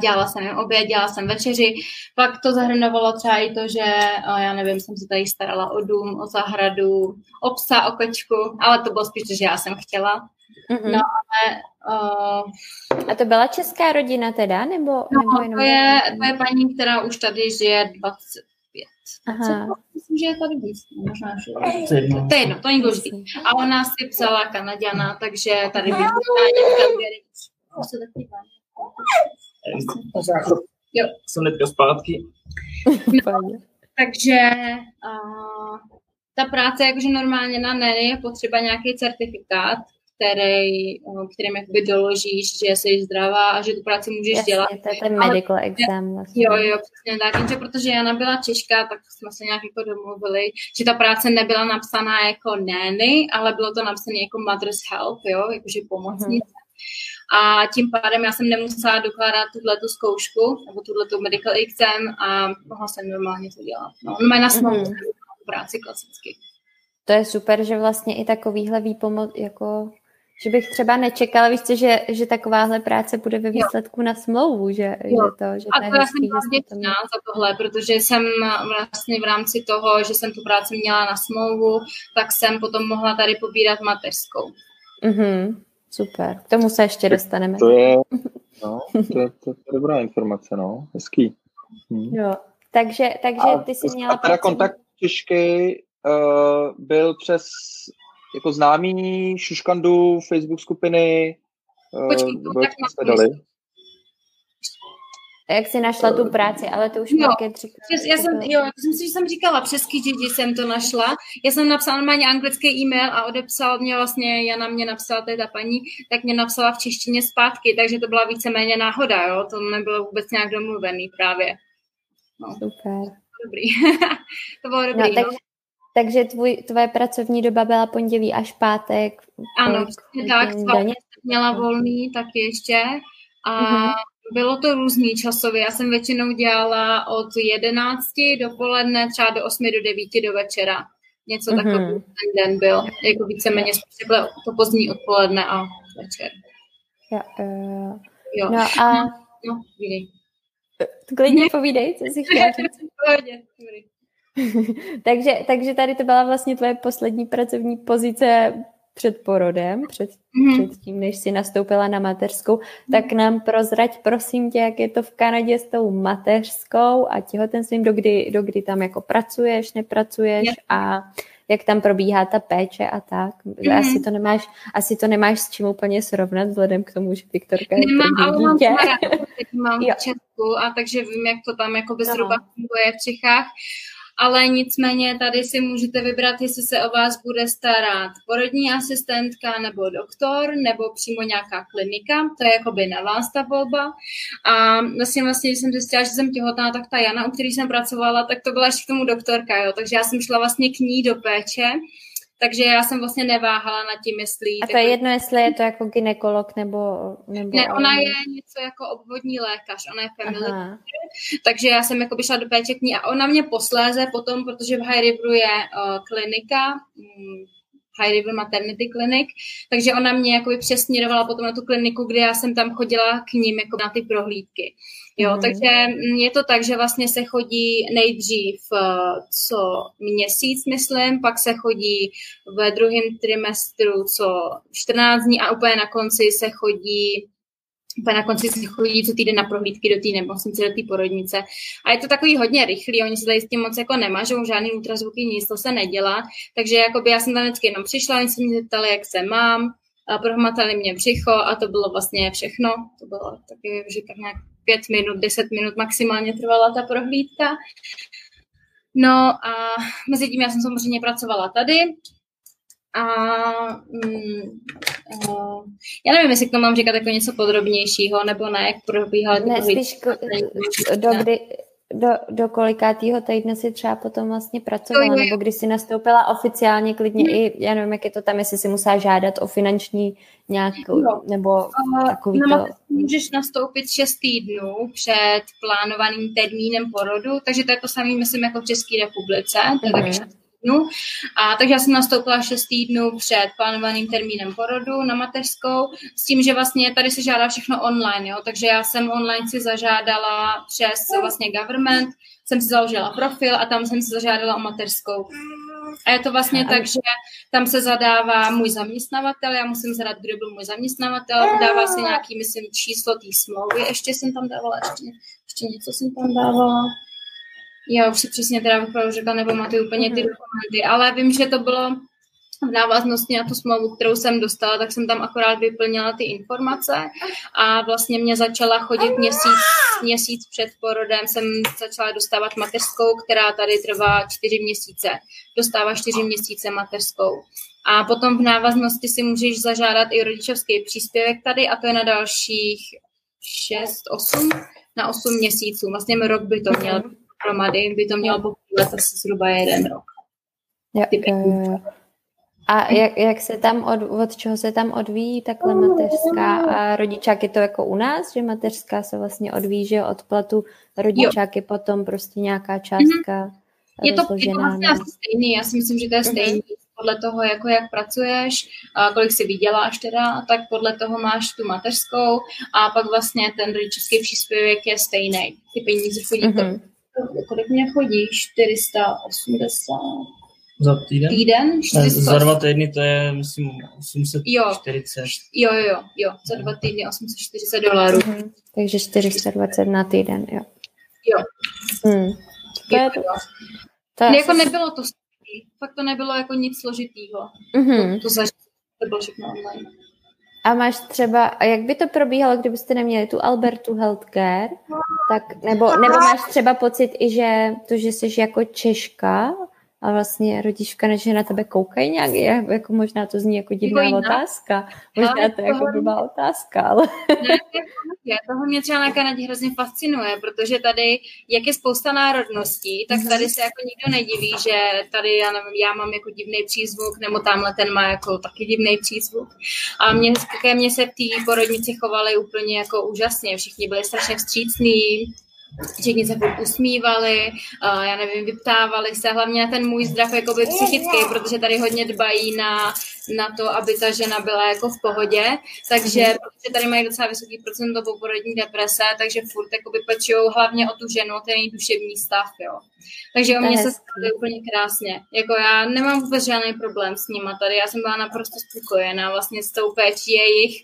[SPEAKER 4] dělala jsem oběd, dělala jsem večeři, pak to zahrnovalo třeba i to, že já nevím, jsem se tady starala o dům, o zahradu, o psa, o kočku, ale to bylo spíš, že já jsem chtěla. Mm-hmm. No ale...
[SPEAKER 1] Uh, a to byla česká rodina teda, nebo?
[SPEAKER 4] No, nebo jenom... to, je, to je paní, která už tady žije 20, Aha. Myslím, že je tady víc. Možná To je jedno, to není důležitý. A ona si psala Kanaděna, takže tady bych se
[SPEAKER 5] Jo. Jsem teďka zpátky.
[SPEAKER 4] No, takže uh, ta práce jakože normálně na NENY je potřeba nějaký certifikát, který, kterým jakoby doložíš, že jsi zdravá a že tu práci můžeš
[SPEAKER 1] Jasně,
[SPEAKER 4] dělat.
[SPEAKER 1] to je ten medical Ale, exam.
[SPEAKER 4] Vlastně. Jo, jo, přesně tak. Jenže protože Jana byla Češka, tak jsme se nějak jako domluvili, že ta práce nebyla napsaná jako nanny, ale bylo to napsané jako mother's help, jo, jakože pomocnice. Mm-hmm. A tím pádem já jsem nemusela dokládat tuhle tu zkoušku, nebo tuhle tu medical exam a mohla jsem normálně to dělat. No, on má na mm-hmm. práci klasicky.
[SPEAKER 1] To je super, že vlastně i takovýhle výpomoc, jako že bych třeba nečekala, víš co, že, že takováhle práce bude ve výsledku jo. na smlouvu, že, že to, že
[SPEAKER 4] to A to já jsem vděčná za tohle, protože jsem vlastně v rámci toho, že jsem tu práci měla na smlouvu, tak jsem potom mohla tady pobírat mateřskou.
[SPEAKER 1] Mhm, super, k tomu se ještě dostaneme.
[SPEAKER 3] To je, [laughs] no, to je, to je dobrá informace, no, hezký.
[SPEAKER 1] Hm. Jo, takže, takže ty jsi měla... A
[SPEAKER 3] teda kontakt těžký uh, byl přes jako známý Šuškandu, Facebook skupiny,
[SPEAKER 4] Počkej, uh, jste dali?
[SPEAKER 1] Jak jsi našla tu práci, ale to už jo,
[SPEAKER 4] market Přes, já jsem, jo, já jsem si, že jsem říkala, přes Kijiji jsem to našla. Já jsem napsala normálně anglický e-mail a odepsal mě vlastně, Jana mě napsala, to je ta paní, tak mě napsala v češtině zpátky, takže to byla víceméně náhoda, jo, to nebylo vůbec nějak domluvený právě.
[SPEAKER 1] No. Super.
[SPEAKER 4] Dobrý. [laughs] to bylo dobrý, no,
[SPEAKER 1] tak, no. Takže tvůj, tvoje pracovní doba byla pondělí až pátek?
[SPEAKER 4] Ano, přesně tak. Měla volný tak ještě. A uh-huh. Bylo to různý časově. Já jsem většinou dělala od 11 dopoledne třeba do 8 do 9 do večera. Něco uh-huh. takového ten den byl. Jako víceméně bylo to pozdní odpoledne a večer.
[SPEAKER 1] Ja, uh, jo. No a... [laughs] No,
[SPEAKER 4] no
[SPEAKER 1] Klidně povídej, co jsi chtěla [laughs] říct. [laughs] takže, takže tady to byla vlastně tvoje poslední pracovní pozice před porodem, před, mm. před tím, než jsi nastoupila na mateřskou, tak nám prozrať, prosím tě, jak je to v Kanadě s tou mateřskou a těhotenstvím, dokdy, dokdy tam jako pracuješ, nepracuješ yeah. a jak tam probíhá ta péče a tak. Mm. Asi, to nemáš, asi to nemáš s čím úplně srovnat, vzhledem k tomu, že Viktorka je
[SPEAKER 4] Nemám, ale mám, dítě. mám [laughs] v Česku a takže vím, jak to tam jako zhruba funguje v Čechách ale nicméně tady si můžete vybrat, jestli se o vás bude starat porodní asistentka nebo doktor, nebo přímo nějaká klinika, to je jakoby na vás ta volba. A vlastně, vlastně, když jsem zjistila, že jsem těhotná, tak ta Jana, u který jsem pracovala, tak to byla ještě k tomu doktorka, jo. takže já jsem šla vlastně k ní do péče takže já jsem vlastně neváhala nad tím, jestli...
[SPEAKER 1] A to je jedno, jestli je to jako ginekolog nebo... nebo
[SPEAKER 4] ne, ona je něco jako obvodní lékař, ona je family Aha. takže já jsem jako šla do péče k ní a ona mě posléze potom, protože v High Riveru je uh, klinika, um, High River Maternity Clinic, takže ona mě jakoby přesměrovala potom na tu kliniku, kde já jsem tam chodila k ním jako na ty prohlídky. Jo, mm. takže je to tak, že vlastně se chodí nejdřív eh, co měsíc, myslím, pak se chodí ve druhém trimestru co 14 dní a úplně na konci se chodí úplně na konci se chodí co týden na prohlídky do té nemocnice, do té porodnice. A je to takový hodně rychlý, oni se tady s tím moc jako nemažou, žádný ultrazvuky, nic to se nedělá. Takže jakoby já jsem tam vždycky jenom přišla, oni se mě zeptali, jak se mám, prohmatali mě břicho a to bylo vlastně všechno. To bylo taky, že tak nějak pět minut, deset minut maximálně trvala ta prohlídka. No a mezi tím já jsem samozřejmě pracovala tady, a mm, uh, já nevím, jestli k tomu mám říkat jako něco podrobnějšího, nebo ne, jak probíhala
[SPEAKER 1] Ne, spíš ko, do, kdy, do, do kolikátýho týdne si třeba potom vlastně pracovala, nebo když si nastoupila oficiálně klidně hmm. i, já nevím, jak je to tam, jestli si musela žádat o finanční nějakou, no. nebo uh, takový no, to...
[SPEAKER 4] Můžeš nastoupit 6 týdnů před plánovaným termínem porodu, takže to je to samé, myslím, jako v České republice, to je mm-hmm. taky týdnů. A takže já jsem nastoupila 6 týdnů před plánovaným termínem porodu na mateřskou, s tím, že vlastně tady se žádá všechno online, jo? takže já jsem online si zažádala přes vlastně government, jsem si založila profil a tam jsem si zažádala o mateřskou. A je to vlastně tak, že tam se zadává můj zaměstnavatel, já musím zadat, kdo byl můj zaměstnavatel, dává se nějaký, myslím, číslo té smlouvy, ještě jsem tam dávala, ještě, ještě něco jsem tam dávala. Já už si přesně teda opravdu řekla, nepamatuju úplně ty dokumenty, ale vím, že to bylo v návaznosti na tu smlouvu, kterou jsem dostala, tak jsem tam akorát vyplnila ty informace a vlastně mě začala chodit měsíc, měsíc před porodem, jsem začala dostávat mateřskou, která tady trvá čtyři měsíce. Dostává čtyři měsíce mateřskou. A potom v návaznosti si můžeš zažádat i rodičovský příspěvek tady a to je na dalších 6, 8, na 8 měsíců. Vlastně rok by to měl dohromady, by to mělo pokrývat asi zhruba jeden rok.
[SPEAKER 1] Jo, jo. A jak, jak se tam, od, od čeho se tam odvíjí takhle mateřská a rodičák je to jako u nás, že mateřská se vlastně odvíjí, že od platu rodičák je potom prostě nějaká částka mm-hmm.
[SPEAKER 4] Je to, je to vlastně asi stejný, já si myslím, že to je mhm. stejný. Mm-hmm. Podle toho, jako jak pracuješ, a kolik si vyděláš teda, tak podle toho máš tu mateřskou a pak vlastně ten rodičovský příspěvek je stejný. Ty peníze chodí, mm-hmm. Kolik mě chodí? 480
[SPEAKER 5] za týden?
[SPEAKER 4] Týden?
[SPEAKER 5] 400. Za dva týdny to je, myslím, 840.
[SPEAKER 4] Jo, jo, jo, jo, za dva týdny 840 dolarů. Mm-hmm.
[SPEAKER 1] Takže 420 na týden, jo.
[SPEAKER 4] Jo.
[SPEAKER 1] Hmm.
[SPEAKER 4] To je to. to je jako asi... nebylo to fakt to nebylo jako nic složitýho. Mm-hmm. To, to, zaž... to bylo všechno online.
[SPEAKER 1] A máš třeba, jak by to probíhalo, kdybyste neměli tu Albertu Healthcare, tak, nebo, nebo máš třeba pocit i, že to, že jsi jako Češka, a vlastně rodička než na tebe koukají nějak, jako možná to zní jako divná jako otázka, možná to je jako blbá otázka, ale...
[SPEAKER 4] Ne, je, toho mě třeba na Kanadě hrozně fascinuje, protože tady, jak je spousta národností, tak tady se jako nikdo nediví, že tady, já nevím, já mám jako divný přízvuk, nebo tamhle ten má jako taky divný přízvuk. A mě, ke mně se v té porodnici chovali úplně jako úžasně, všichni byli strašně vstřícní, všichni se furt usmívali, uh, já nevím, vyptávali se, hlavně na ten můj zdrav jakoby psychický, protože tady hodně dbají na, na to, aby ta žena byla jako v pohodě, takže mm. protože tady mají docela vysoký procento poporodní deprese, takže furt jakoby pečujou hlavně o tu ženu, o ten její duševní stav, jo. Takže o mě se stalo úplně krásně. Jako já nemám vůbec žádný problém s nima tady, já jsem byla naprosto spokojená vlastně s tou péčí jejich,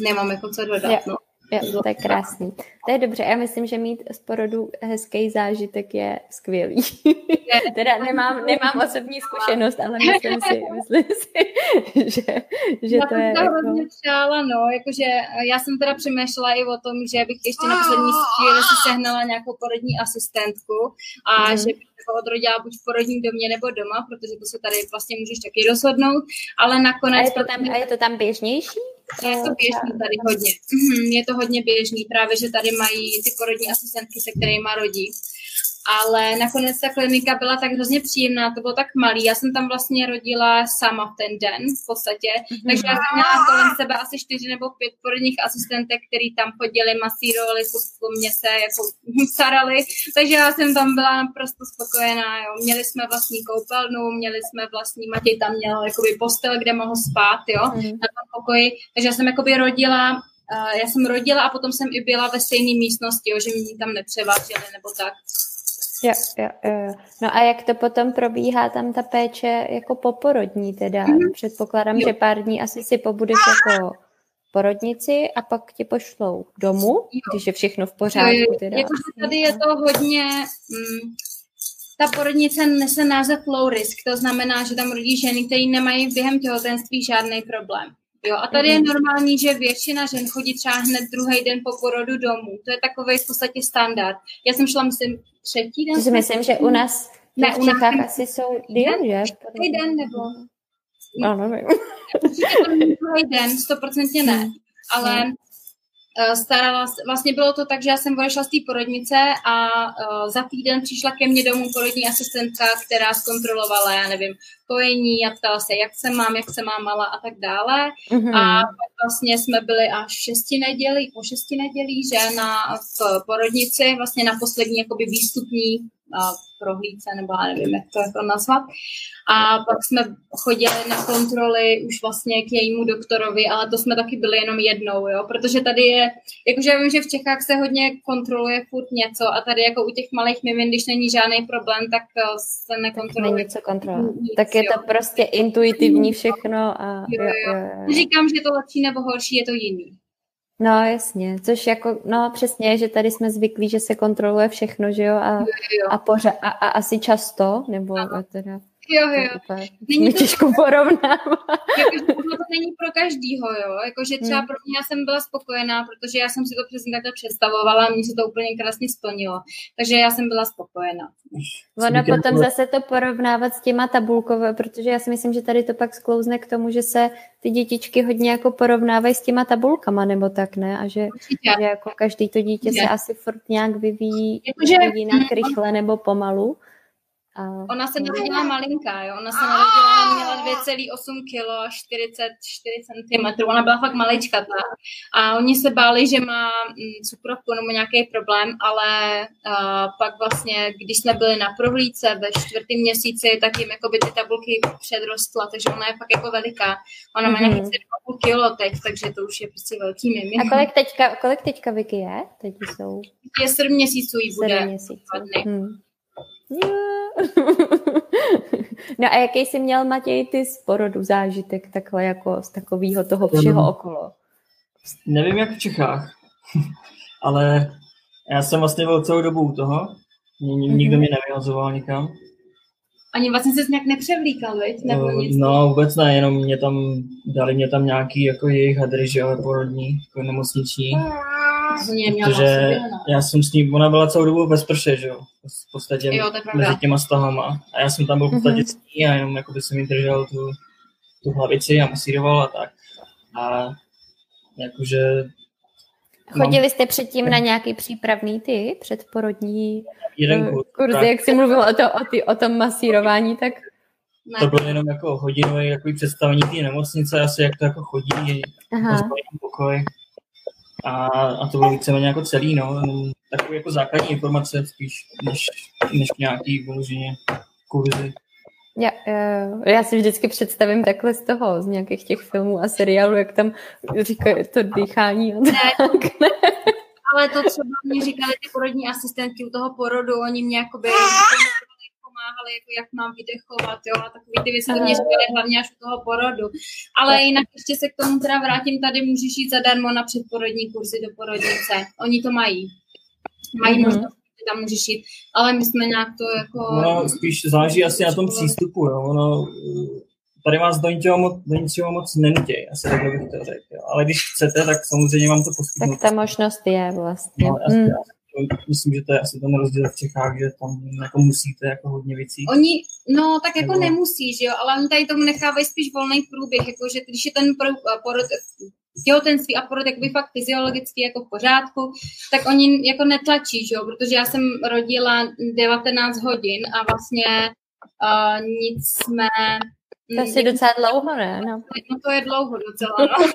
[SPEAKER 4] nemám jako co dodat, no.
[SPEAKER 1] Jo, to je krásný. To je dobře. Já myslím, že mít z porodu hezký zážitek je skvělý. [laughs] teda nemám, nemám osobní zkušenost, ale myslím si, [laughs] myslím si že, že to je...
[SPEAKER 4] Já jako... hodně přála, no, jakože já jsem teda přemýšlela i o tom, že bych ještě na poslední chvíli si sehnala nějakou porodní asistentku a mm. že bych jako odrodila buď v porodním domě nebo doma, protože to se tady vlastně můžeš taky rozhodnout, ale nakonec...
[SPEAKER 1] A je to tam, a je to tam běžnější?
[SPEAKER 4] Je to běžný tady hodně. Mhm, je to hodně běžný, právě, že tady mají ty porodní asistentky, se kterými rodí ale nakonec ta klinika byla tak hrozně příjemná, to bylo tak malý. Já jsem tam vlastně rodila sama v ten den v podstatě, mm-hmm. takže já jsem měla kolem sebe asi čtyři nebo pět porodních asistentek, který tam chodili, masírovali, po mě se jako [laughs] starali, takže já jsem tam byla naprosto spokojená. Jo. Měli jsme vlastní koupelnu, měli jsme vlastní, Matěj tam měl jakoby postel, kde mohl spát, jo, mm-hmm. na tom pokoji, takže já jsem jakoby rodila Uh, já jsem rodila a potom jsem i byla ve stejné místnosti, jo, že mě tam nepřeváželi nebo tak.
[SPEAKER 1] Jo, jo, jo. No a jak to potom probíhá tam ta péče jako poporodní teda? Mm-hmm. Předpokládám, jo. že pár dní asi si pobudeš jako porodnici a pak tě pošlou domů, jo. když je všechno v pořádku. Teda.
[SPEAKER 4] Jako, tady je to hodně... Mm, ta porodnice nese název low risk, to znamená, že tam rodí ženy, které nemají během těhotenství žádný problém. Jo, a tady je mhm. normální, že většina žen chodí třeba hned druhý den po porodu domů. To je takový v podstatě standard. Já jsem šla, myslím, třetí den.
[SPEAKER 1] Si myslím, že u nás ne, v Čechách u nás asi jsou den, že?
[SPEAKER 4] Druhý den nebo...
[SPEAKER 1] No, nevím.
[SPEAKER 4] druhý den, stoprocentně ne. [laughs] Ale starala, vlastně bylo to tak, že já jsem odešla z té porodnice a uh, za týden přišla ke mně domů porodní asistentka, která zkontrolovala, já nevím, kojení a ptala se, jak se mám, jak se mám mala a tak dále. Mm-hmm. A vlastně jsme byli až šesti nedělí, po šesti nedělí, že na v porodnici, vlastně na poslední jakoby výstupní prohlídce, nebo já nevím, jak to jako nazvat. A pak jsme chodili na kontroly už vlastně k jejímu doktorovi, ale to jsme taky byli jenom jednou, jo, protože tady je, jakože já vím, že v Čechách se hodně kontroluje furt něco a tady jako u těch malých mimin, když není žádný problém, tak eh, se nekontroluje.
[SPEAKER 1] Není co kontrolovat. Tak je to jo. prostě intuitivní všechno a
[SPEAKER 4] jo, jo. Jo, jo. Říkám, že to lepší nebo horší, je to jiný.
[SPEAKER 1] No jasně, což jako, no přesně, že tady jsme zvyklí, že se kontroluje všechno, že jo, a,
[SPEAKER 4] Jo, jo.
[SPEAKER 1] a, pořa, a, a asi často, nebo teda
[SPEAKER 4] Jo, jo. Není
[SPEAKER 1] mě
[SPEAKER 4] to-
[SPEAKER 1] těžko porovnávat. [laughs]
[SPEAKER 4] Tohle to není pro každýho, jo. Jakože třeba
[SPEAKER 1] Hmm.
[SPEAKER 4] pro mě já jsem byla spokojená, protože já jsem si to přesně takhle představovala a mně se to úplně krásně splnilo. Takže já jsem byla spokojená.
[SPEAKER 1] Ono potom zase to porovnávat s těma tabulkové, protože já si myslím, že tady to pak sklouzne k tomu, že se ty dětičky hodně jako porovnávají s těma tabulkama, nebo tak, ne? A že,
[SPEAKER 4] Určitě.
[SPEAKER 1] že jako každý to dítě se
[SPEAKER 4] Je.
[SPEAKER 1] asi furt nějak vyvíjí
[SPEAKER 4] Jakože-
[SPEAKER 1] jinak rychle nebo pomalu. A,
[SPEAKER 4] Ona se narodila malinká, jo. Ona se narodila, měla 2,8 kg, 44 cm. Ona byla fakt maličkatá. A oni se báli, že má mm, cukrovku nebo nějaký problém, ale uh, pak vlastně, když jsme byli na prohlídce ve čtvrtém měsíci, tak jim jakoby ty tabulky předrostla, takže ona je fakt jako veliká. Ona má
[SPEAKER 1] Mhm.
[SPEAKER 4] nějakých 7,5 kg teď, takže to už je prostě velký mimi.
[SPEAKER 1] a kolik teďka, kolik teďka Vicky je? Teď jsou
[SPEAKER 4] Je 7 měsíců jí bude.
[SPEAKER 1] sedm měsíců.
[SPEAKER 4] dva dny.
[SPEAKER 1] Hmm. [laughs] No a jaký jsi měl, Matěj, ty z porodu zážitek takhle jako z takového toho všeho okolo?
[SPEAKER 5] Nevím, jak v Čechách, [laughs] ale já jsem vlastně byl celou dobu u toho. Ni-. Nikdo mě nevyhazoval nikam.
[SPEAKER 4] Ani vlastně se nějak nepřevlíkal, viď? Nebo
[SPEAKER 5] No,
[SPEAKER 4] nic.
[SPEAKER 5] No, vůbec ne, jenom mě tam, dali mě tam nějaký jako jejich hadry, že jo, porodní, jako nemocniční.
[SPEAKER 4] Měla
[SPEAKER 5] Protože já jsem s ní, ona byla celou dobu ve sprše, že jo, v podstatě
[SPEAKER 4] Jo,
[SPEAKER 5] mezi těma stahama. A já jsem tam byl v podstatě
[SPEAKER 1] Mhm.
[SPEAKER 5] s ní a jenom jakoby jsem jí držel tu, tu hlavici a masíroval a tak. A jakože
[SPEAKER 1] Chodili jste předtím na nějaký přípravný ty předporodní
[SPEAKER 5] jeden
[SPEAKER 1] eh,
[SPEAKER 5] kurz,
[SPEAKER 1] kurzy,
[SPEAKER 5] tak
[SPEAKER 1] jak jsi mluvil o, to, o, ty, o tom masírování, tak
[SPEAKER 4] Ne.
[SPEAKER 5] to bylo jenom jako hodinové jako představení té nemocnice, asi jak to jako chodí,
[SPEAKER 1] aha,
[SPEAKER 5] pokoj. A, a to bylo víceméně jako celý, no. Takové jako základní informace spíš, než, než nějaký vyloženě kurzy.
[SPEAKER 1] já, eh, já si vždycky představím takhle z toho, z nějakých těch filmů a seriálů, jak tam říkají to dýchání a tak. Ne? [laughs]
[SPEAKER 4] Ale to třeba mě říkali ty porodní asistentky u toho porodu, oni mě jakoby pomáhali, jako jak mám vydechovat, jo, a takový ty věci to mě říkali hlavně až u toho porodu. Ale jinak ještě se k tomu teda vrátím, tady můžeš jít zadarmo na předporodní kurzy do porodnice. Oni to mají. Mají
[SPEAKER 1] Mhm.
[SPEAKER 4] možnost, že tam můžeš jít. Ale my jsme nějak to jako...
[SPEAKER 5] Ono spíš záleží asi na tom přístupu, jo. Ono, eh, tady vás do ničeho moc, do ničeho moc nenutěj, asi takhle bych to řekl. Jo. Ale když chcete, tak samozřejmě vám to poskytnu.
[SPEAKER 1] Tak ta možnost je vlastně.
[SPEAKER 5] No, asi,
[SPEAKER 1] Mm.
[SPEAKER 5] Myslím, že to je asi ten rozdíl v Čechách, že tam jako musíte jako hodně věcí.
[SPEAKER 4] Oni, no tak jako
[SPEAKER 5] Nebo-
[SPEAKER 4] nemusíš, jo, ale oni tady tomu nechávají spíš volný průběh, jakože když je ten pro- porod, těhotenství a porod jakoby fakt fyziologicky jako v pořádku, tak oni jako netlačí, že jo, protože já jsem rodila 19 hodin a vlastně uh, nic jsme...
[SPEAKER 1] To asi docela dlouho, ne? No.
[SPEAKER 4] No to je dlouho docela, no. [laughs]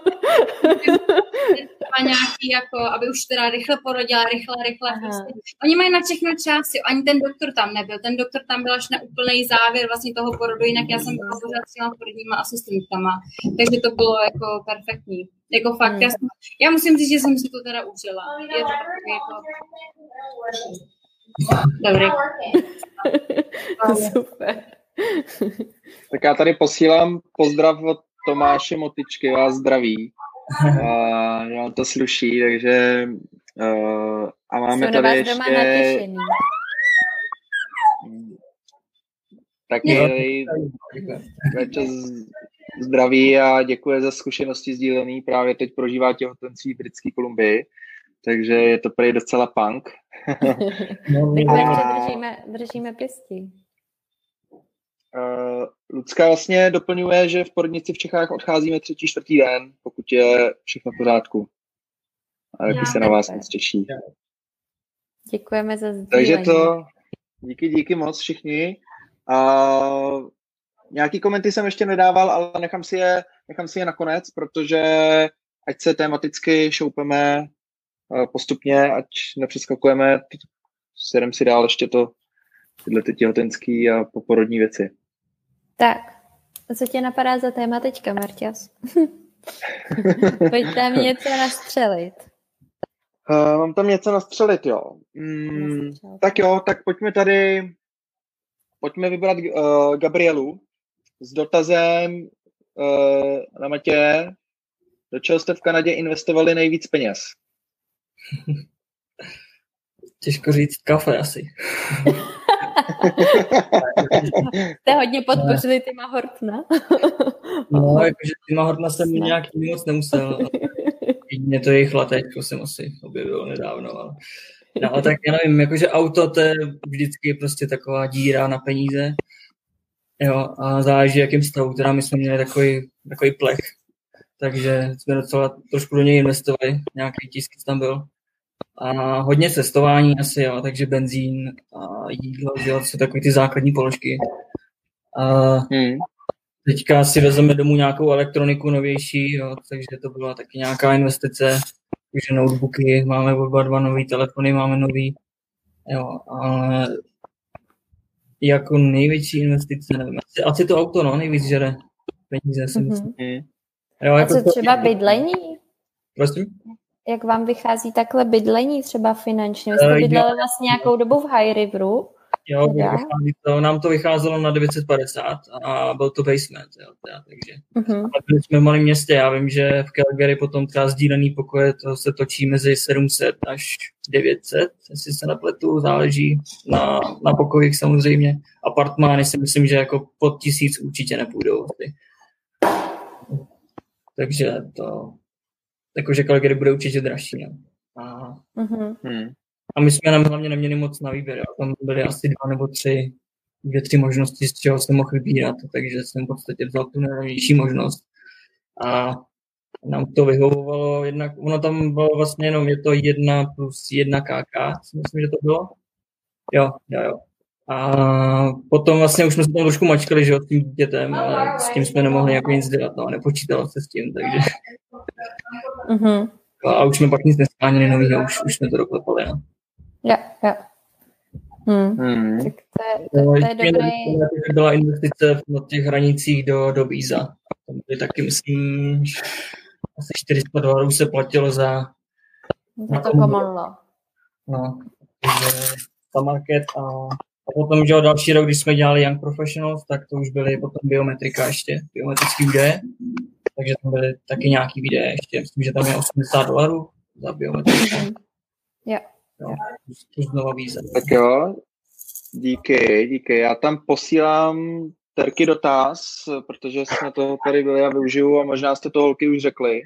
[SPEAKER 4] Nějaký jako, aby už teda rychle porodila, rychle, rychle. Prostě. Oni mají na všechno čas, jo. ani ten doktor tam nebyl. Ten doktor tam byl až na úplný závěr vlastně toho porodu, jinak já jsem byla pořád s těma porodníma asistentkama. Takže to bylo jako perfektní. Jako fakt,
[SPEAKER 1] Hmm.
[SPEAKER 4] já, jsem, já musím říct, že jsem si to teda užila. Je to takový jako... Dobrý. [laughs]
[SPEAKER 1] Super. [laughs]
[SPEAKER 3] Tak já tady posílám pozdrav od Tomáše Motičky, vás zdraví. [laughs] A já to sluší, takže uh, a máme
[SPEAKER 1] Jsou
[SPEAKER 3] tady ještě
[SPEAKER 1] natěšený.
[SPEAKER 3] tady večer z- zdraví a děkuje za zkušenosti sdílený. Právě teď prožívá těhotenství v Britské Kolumbii, takže je to prej docela punk. [laughs]
[SPEAKER 5] No,
[SPEAKER 1] Tak
[SPEAKER 3] A-
[SPEAKER 1] Verče, držíme, držíme pěstí.
[SPEAKER 3] Uh, Lucka vlastně doplňuje, že v porodnici v Čechách odcházíme třetí, čtvrtý den, pokud je všechno v pořádku. A taky se na vás moc těší.
[SPEAKER 1] Děkujeme za sdílení.
[SPEAKER 3] Takže to, díky, díky moc všichni. A nějaký komenty jsem ještě nedával, ale nechám si je, nechám si je nakonec, protože ať se tematicky šoupeme eh, postupně, ať nepřeskakujeme, sedem si dál ještě to, tyhle ty těhotenský a poporodní věci.
[SPEAKER 1] Tak, a co tě napadá za téma teďka, Marťas? [laughs] Pojď tam něco nastřelit.
[SPEAKER 3] Uh, mám tam něco nastřelit, jo. Mm,
[SPEAKER 1] Nastřel.
[SPEAKER 3] tak jo, tak pojďme tady, pojďme vybrat uh, Gabrielu s dotazem uh, na Matě. Do čeho jste v Kanadě investovali nejvíc peněz? [laughs]
[SPEAKER 5] Těžko říct kafe asi. [laughs]
[SPEAKER 1] Jste hodně podpořili Tima Hortna.
[SPEAKER 5] no, [laughs] jakože Tima Hortna jsem ne. nějaký moc nemusel. Jedině to jejich latečko jsem asi objevil nedávno. Ale... No, ale tak já nevím, jakože auto to je vždycky prostě taková díra na peníze. Jo, a záleží, jakým stavu. Teda my jsme měli takový, takový plech, takže jsme docela trošku do něj investovali, nějaký tisk tam byl. A hodně cestování asi, jo, takže benzín a jídlo, že jo, jsou takové ty základní položky. A hmm. teďka si vezeme domů nějakou elektroniku novější, jo, takže to byla taky nějaká investice, takže notebooky, máme oba dva nový telefony, máme nový, jo, ale jako největší investice, nevím, asi, asi to auto, no, nejvíc žere peníze, si myslím. Mm-hmm.
[SPEAKER 1] Jo, jako a co třeba to, bydlení?
[SPEAKER 5] Prosím?
[SPEAKER 1] Jak vám vychází takhle bydlení třeba finančně? Vy jste uh, bydleli vlastně nějakou dobu v High Riveru.
[SPEAKER 5] Jo, to, nám to vycházelo na 950 a byl to basement, jo, teda, takže uh-huh. byli jsme v malém městě, já vím, že v Calgary potom třeba sdílený pokoje, to se točí mezi 700 až 900, jestli se nepletu, záleží na, na pokojích samozřejmě. Apartmány si myslím, že jako pod tisíc určitě nepůjdou. Ty. Takže to, jakože Calgary bude určitě dražší. No. A, uh-huh. a my jsme nám hlavně neměli moc na výběr. Jo. Tam byly asi dva nebo tři, dvě, tři možnosti, z čeho jsem mohl vybírat, takže jsem v podstatě vzal tu nejlepší možnost. A nám to vyhovovalo, jednak, ono tam bylo vlastně jenom, je to jedna plus jedna KK, si myslím, že to bylo. Jo, jo, jo. A potom vlastně už jsme se tam trošku mačkali, že s tím dětem, ale s tím jsme nemohli jako nic dělat, no, nepočítalo se s tím, takže... Uh-huh. A už jsme pak nic neskáněli novýho, už, už jsme to doklepali, no.
[SPEAKER 1] Jo, jo. Hmm. Hmm. Tak to je, to, to je dobrý...
[SPEAKER 5] Byla investice na těch hranicích do, do Bíza. Tam byly taky, myslím, asi 400 dolarů se platilo za...
[SPEAKER 1] Za to pomohlo.
[SPEAKER 5] No, takže ta market a a potom, že další rok, když jsme dělali Young Professionals, tak to už byly potom biometrika ještě, biometrické údaje. Takže tam byly taky nějaký výdaje ještě. Myslím, že tam je 80 dolarů za biometriku. [clears throat]
[SPEAKER 1] Jo.
[SPEAKER 5] jo. To znova víze.
[SPEAKER 3] Tak jo, díky, díky. Já tam posílám Terky dotaz, protože jsme to tady byli a využiju a možná jste to holky už řekli.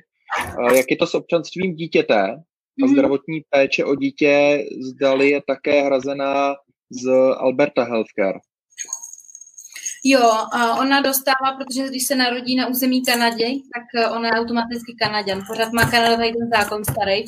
[SPEAKER 3] Jak je to s občanstvím dítěte a mhm. zdravotní péče o dítě, zdali je také hrazená z Alberta Healthcare.
[SPEAKER 4] Jo, ona dostává, protože když se narodí na území Kanadě, tak eh, ona je automaticky Kanaděn. Pořád má Kanada tady ten zákon starý.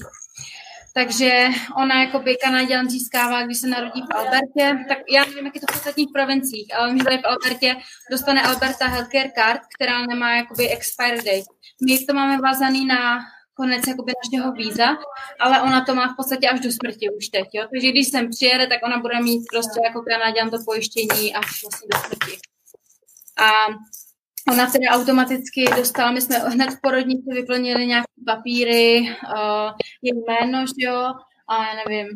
[SPEAKER 4] Takže ona jakoby Kanaděn získává, když se narodí v Albertě, tak já nevím, jak je to v ostatních provinciích, ale my tady v Albertě dostane Alberta Healthcare Card, která nemá jakoby expire date. My to máme vázaný na konec jakoby našeho víza, ale ona to má v podstatě až do smrti už teď, jo? Takže když sem přijede, tak ona bude mít prostě jako Kanaděn to pojištění až vlastně do smrti. A ona teda automaticky dostala, my jsme hned v porodnici vyplnili nějaké papíry, uh, její jméno, že jo, a já nevím,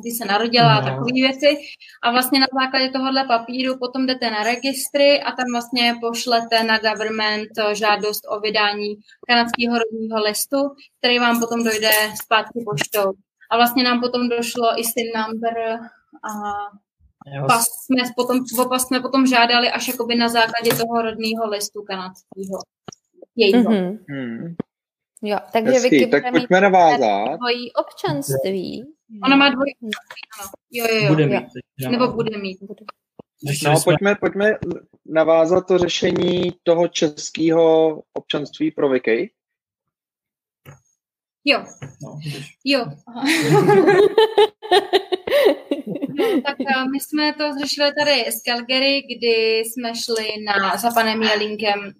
[SPEAKER 4] kdy se narodila a takové věci. A vlastně na základě tohohle papíru potom jdete na registry a tam vlastně pošlete na government žádost o vydání kanadského rodního listu, který vám potom dojde zpátky poštou. A vlastně nám potom došlo i SIN number a pas jsme potom, pas jsme potom žádali až jakoby na základě toho rodného listu kanadského. Jejího. Mm-hmm.
[SPEAKER 1] Jo, takže Hezky, Vicky
[SPEAKER 3] tak pojďme navázat.
[SPEAKER 1] Tvojí občanství.
[SPEAKER 4] Ona má dvojí ano. Jo, jo, jo.
[SPEAKER 5] Bude mít.
[SPEAKER 4] Jo. Nebo bude mít. Bude.
[SPEAKER 3] No, pojďme, pojďme navázat to řešení toho českého občanství pro Vicky.
[SPEAKER 4] Jo. No, jo. [laughs] [laughs] tak eh, my jsme to řešili tady z Calgary, kdy jsme šli na, za panem Jelinkem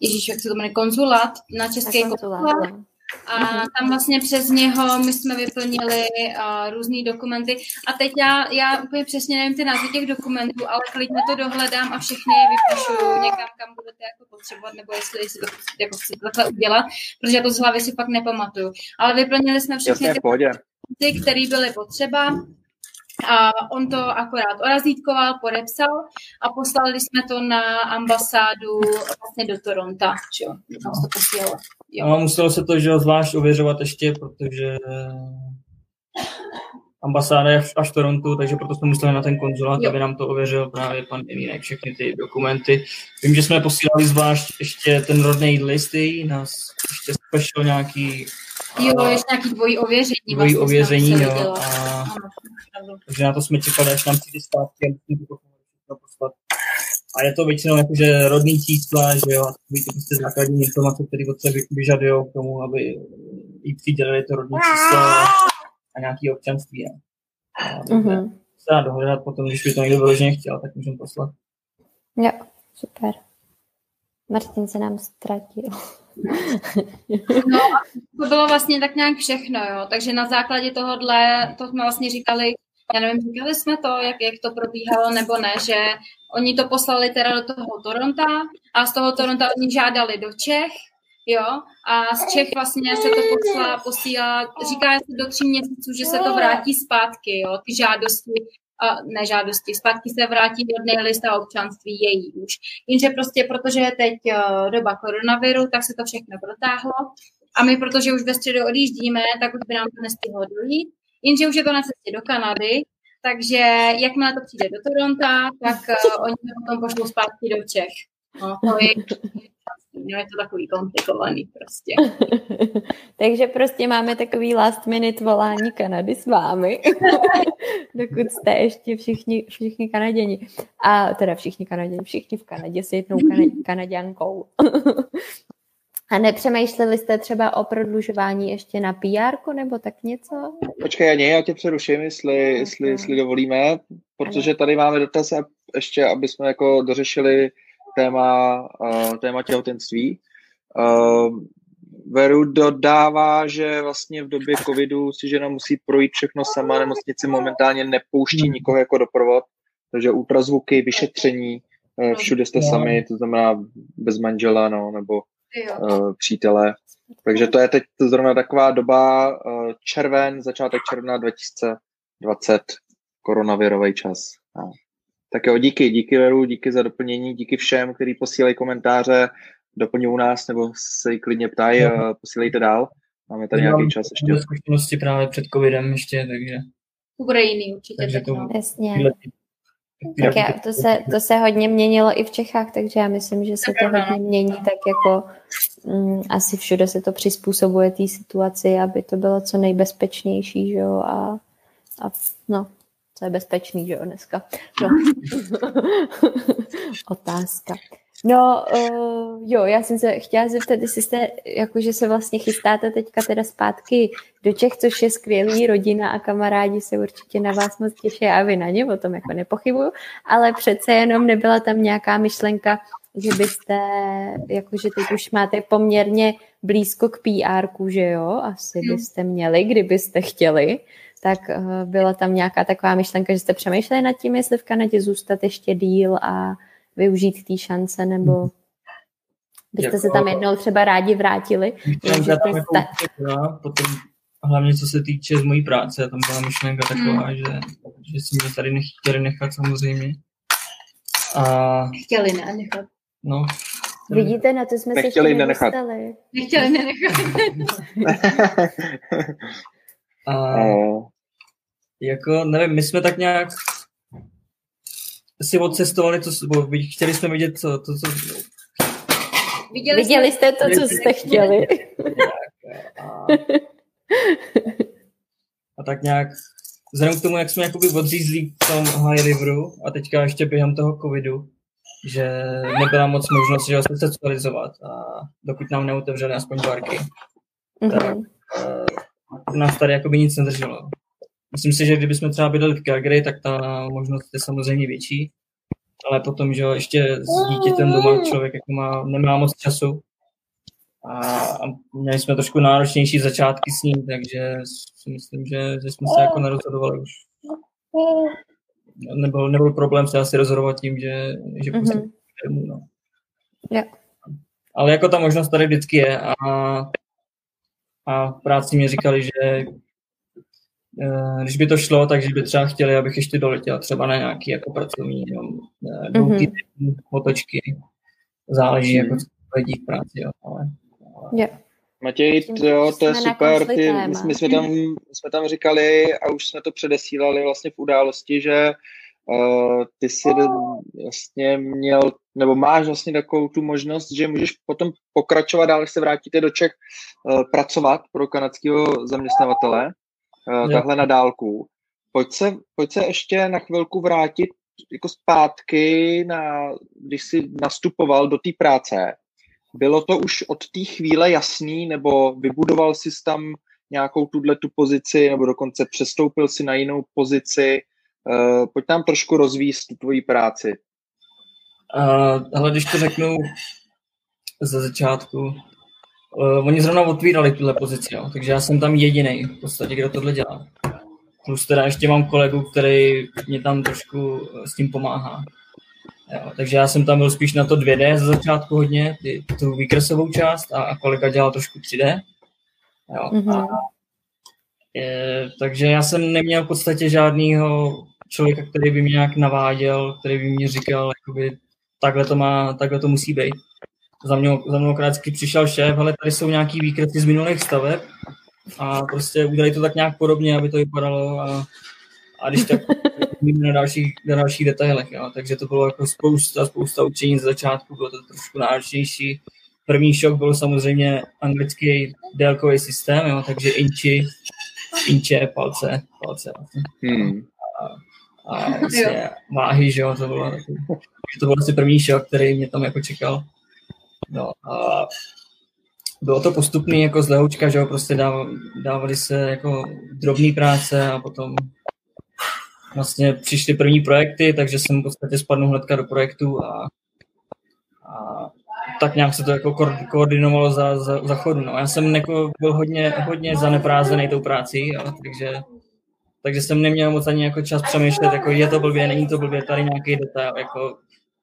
[SPEAKER 4] Ježíš, jak se to jmenuje, konzulát na český konzulát. konzulát. A tam vlastně přes něho my jsme vyplnili uh, různé dokumenty. A teď já, já úplně přesně nevím ty názvy těch dokumentů, ale klidně to dohledám a všechny je vypíšu někam, kam budete jako potřebovat, nebo jestli si to jako chcete takhle udělat, protože já to z hlavy si pak nepamatuju. Ale vyplnili jsme všechny
[SPEAKER 3] Jasně, ty
[SPEAKER 4] dokumenty, které byly potřeba. A on to akorát orazítkoval, podepsal a poslali jsme to na ambasádu vlastně do Toronto, čo? Tam to posílalo. Jo.
[SPEAKER 5] A muselo se to že, zvlášť ověřovat ještě, protože ambasáda je až v Torontu, takže proto jsme museli na ten konzulát, aby nám to ověřil právě pan Emínek, všechny ty dokumenty. Vím, že jsme posílali zvlášť ještě ten rodný listy, nás ještě special nějaký
[SPEAKER 4] Jo, ještě nějaký dvojí ověření.
[SPEAKER 5] Dvojí
[SPEAKER 4] vlastně
[SPEAKER 5] ověření, jo. A, takže na to jsme čekali, až nám přijde zpátky a musíme to všechno poslat. A je to většinou jakože rodný čísla, že jo, a takový ty prostě základní informace, které od sebe vyžadují k tomu, aby jí přidělili to rodné číslo a nějaký občanství. A
[SPEAKER 1] Mhm.
[SPEAKER 5] se dá dohledat potom, když by to někdo vyloženě chtěl, tak můžeme poslat.
[SPEAKER 1] Jo, super. Martin se nám ztratil.
[SPEAKER 4] No a to bylo vlastně tak nějak všechno, jo. Takže na základě tohohle, to jsme vlastně říkali, já nevím, říkali jsme to, jak, jak to probíhalo nebo ne, že oni to poslali teda do toho Toronta a z toho Toronta oni žádali do Čech, jo, a z Čech vlastně se to posla, posílá, říká se do tří měsíců, že se to vrátí zpátky, jo, ty žádosti, a ne žádosti, zpátky se vrátí rodný list a občanství její už. Jenže prostě, protože je teď uh, doba koronaviru, tak se to všechno protáhlo a my, protože už ve středu odjíždíme, tak už by nám to nestihlo dojít. Jenže už je to na cestě do Kanady, takže jakmile to přijde do Toronta, tak uh, oni to potom pošlou zpátky do Čech. No, to je, no, je to takový komplikovaný prostě. [laughs]
[SPEAKER 1] Takže prostě máme takový last minute volání Kanady s vámi, [laughs] dokud jste ještě všichni, všichni Kanaděni. A teda všichni Kanaděni, všichni v Kanadě s jednou kana- [laughs] Kanaděnkou. A nepřemýšleli jste třeba o prodlužování ještě na PR nebo tak něco?
[SPEAKER 3] Počkej, Janě, já tě přeruším, jestli, jestli, jestli dovolíme, protože tady máme dotaz a ještě, aby jsme jako dořešili téma, uh, téma těhotenství. Uh, Veru dodává, že vlastně v době covidu si žena musí projít všechno sama, nemocnice momentálně nepouští nikoho jako doprovod, takže ultrazvuky, vyšetření, uh, všude jste sami, to znamená bez manžela, no, nebo uh, přítele. Takže to je teď zrovna taková doba uh, červen, začátek června 2020, koronavirový čas. No. Tak jo, díky, díky Veru, díky za doplnění, díky všem, kteří posílají komentáře, doplňují nás nebo se klidně ptají, uh, posílejte dál. Máme tady nějaký čas ještě.
[SPEAKER 5] Zkušenosti právě před covidem ještě, takže...
[SPEAKER 4] To bude jiný určitě.
[SPEAKER 5] Takže
[SPEAKER 4] tak
[SPEAKER 5] to-
[SPEAKER 4] no.
[SPEAKER 1] Jasně. Tak já, to, se, to se hodně měnilo i v Čechách, takže já myslím, že se to hodně mění tak jako mm, asi všude se to přizpůsobuje té situaci, aby to bylo co nejbezpečnější, že jo, a, a no, co je bezpečný, že jo, dneska. No. [laughs] Otázka. No, uh, jo, já jsem se chtěla zeptat, jestli jste, jakože se vlastně chystáte teďka teda zpátky do Čech, což je skvělý, rodina a kamarádi se určitě na vás moc těší a vy na ně, o tom jako nepochybuju, ale přece jenom nebyla tam nějaká myšlenka, že byste, jakože teď už máte poměrně blízko k pr že jo, asi byste měli, kdybyste chtěli, tak uh, byla tam nějaká taková myšlenka, že jste přemýšleli nad tím, jestli v Kanadě zůstat ještě díl a využít té šance, nebo byste se
[SPEAKER 5] Jako-
[SPEAKER 1] tam jednou třeba rádi vrátili.
[SPEAKER 5] Tam
[SPEAKER 1] to
[SPEAKER 5] jako
[SPEAKER 1] jste-
[SPEAKER 5] potom hlavně co se týče z mojí práce, tam byla myšlenka taková,
[SPEAKER 4] Hmm.
[SPEAKER 5] že, že si mě tady nechtěli nechat samozřejmě. A
[SPEAKER 4] Chtěli ne, nechat.
[SPEAKER 5] no,
[SPEAKER 1] Vidíte, na to jsme se
[SPEAKER 3] Nechtěli
[SPEAKER 1] ještě
[SPEAKER 3] nenechat.
[SPEAKER 4] Nechtěli nenechat. [laughs] [laughs] [laughs]
[SPEAKER 5] a
[SPEAKER 3] Uh,
[SPEAKER 5] jako, nevím, my jsme tak nějak si odcestovali, to, bo chtěli jsme vidět, co, to, co
[SPEAKER 4] Viděli,
[SPEAKER 1] Viděli jste to, co jste chtěli.
[SPEAKER 5] a, [laughs] a tak nějak vzhledem k tomu, jak jsme jakoby odřízlí v tom High Riveru a teďka ještě během toho covidu, že nebyla moc možnost že se socializovat a dokud nám neotevřeli aspoň barky,
[SPEAKER 1] Mhm.
[SPEAKER 5] uh, nás tady jakoby nic nedrželo. Myslím si, že kdybychom třeba bydleli v Calgary, tak ta možnost je samozřejmě větší, ale potom, že jo, ještě s dítětem doma člověk jako má, nemá moc času a, a měli jsme trošku náročnější začátky s ním, takže si myslím, že, že jsme se jako nerozhodovali už. Nebyl, nebyl problém se asi rozhodovat tím, že, že
[SPEAKER 1] Mhm.
[SPEAKER 5] firmu, no.
[SPEAKER 1] Jo.
[SPEAKER 5] Ale jako ta možnost tady vždycky je a, a v práci mě říkali, že eh, když by to šlo, takže by třeba chtěli, abych ještě doletěl třeba na nějaký jako pracovní jenom, eh, mm-hmm. otočky. Záleží, jako co lidí v práci, jo. Ale, ale
[SPEAKER 1] Jo.
[SPEAKER 3] Matěj, to, jo, to je super. Ty, my, my, jsme tam, jsme tam říkali a už jsme to předesílali vlastně v události, že uh, ty si vlastně měl, nebo máš vlastně takovou tu možnost, že můžeš potom pokračovat dál, když se vrátíte do Čech, uh, pracovat pro kanadského zaměstnavatele, uh, takhle na dálku. Pojď se, pojď se ještě na chvilku vrátit jako zpátky, na, když jsi nastupoval do té práce. Bylo to už od té chvíle jasný, nebo vybudoval jsi tam nějakou tuhle tu pozici, nebo dokonce přestoupil si na jinou pozici? Uh, pojď nám trošku rozvíst tu tvoji práci.
[SPEAKER 5] Uh, ale když to řeknu ze začátku, uh, oni zrovna otvírali tuhle pozici, jo, takže já jsem tam jediný v podstatě, kdo tohle dělá. Plus teda ještě mám kolegu, který mě tam trošku s tím pomáhá. Jo, takže já jsem tam byl spíš na to 2D ze začátku hodně, ty, tu výkresovou část a, a kolega dělal trošku 3D. Jo, mm-hmm. a, je, takže já jsem neměl v podstatě žádného člověka, který by mě nějak naváděl, který by mě říkal, jakoby, takhle to má, takhle to musí být. Za mnou, za mnou krátky přišel šéf, ale tady jsou nějaký výkresy z minulých staveb a prostě udělali to tak nějak podobně, aby to vypadalo a, a když tak [laughs] na dalších, na dalších detailech. Jo. Takže to bylo jako spousta, spousta učení z začátku, bylo to trošku náročnější. První šok byl samozřejmě anglický délkový systém, jo, takže inči, inče, palce, palce. Vlastně. Hmm. A, [laughs] vlastně váhy, že jo, to bylo, to byl asi první šok, který mě tam jako čekal. No, a bylo to postupný jako z lehoučka, že jo, prostě dávali se jako drobné práce a potom vlastně přišly první projekty, takže jsem v podstatě spadnul hnedka do projektu a, a tak nějak se to jako koordinovalo za, za, za chodu. No. Já jsem jako byl hodně, hodně zaneprázený tou práci, jo, takže, takže jsem neměl moc ani jako čas přemýšlet, jako je to blbě, není to blbě, tady nějaký detail, jako,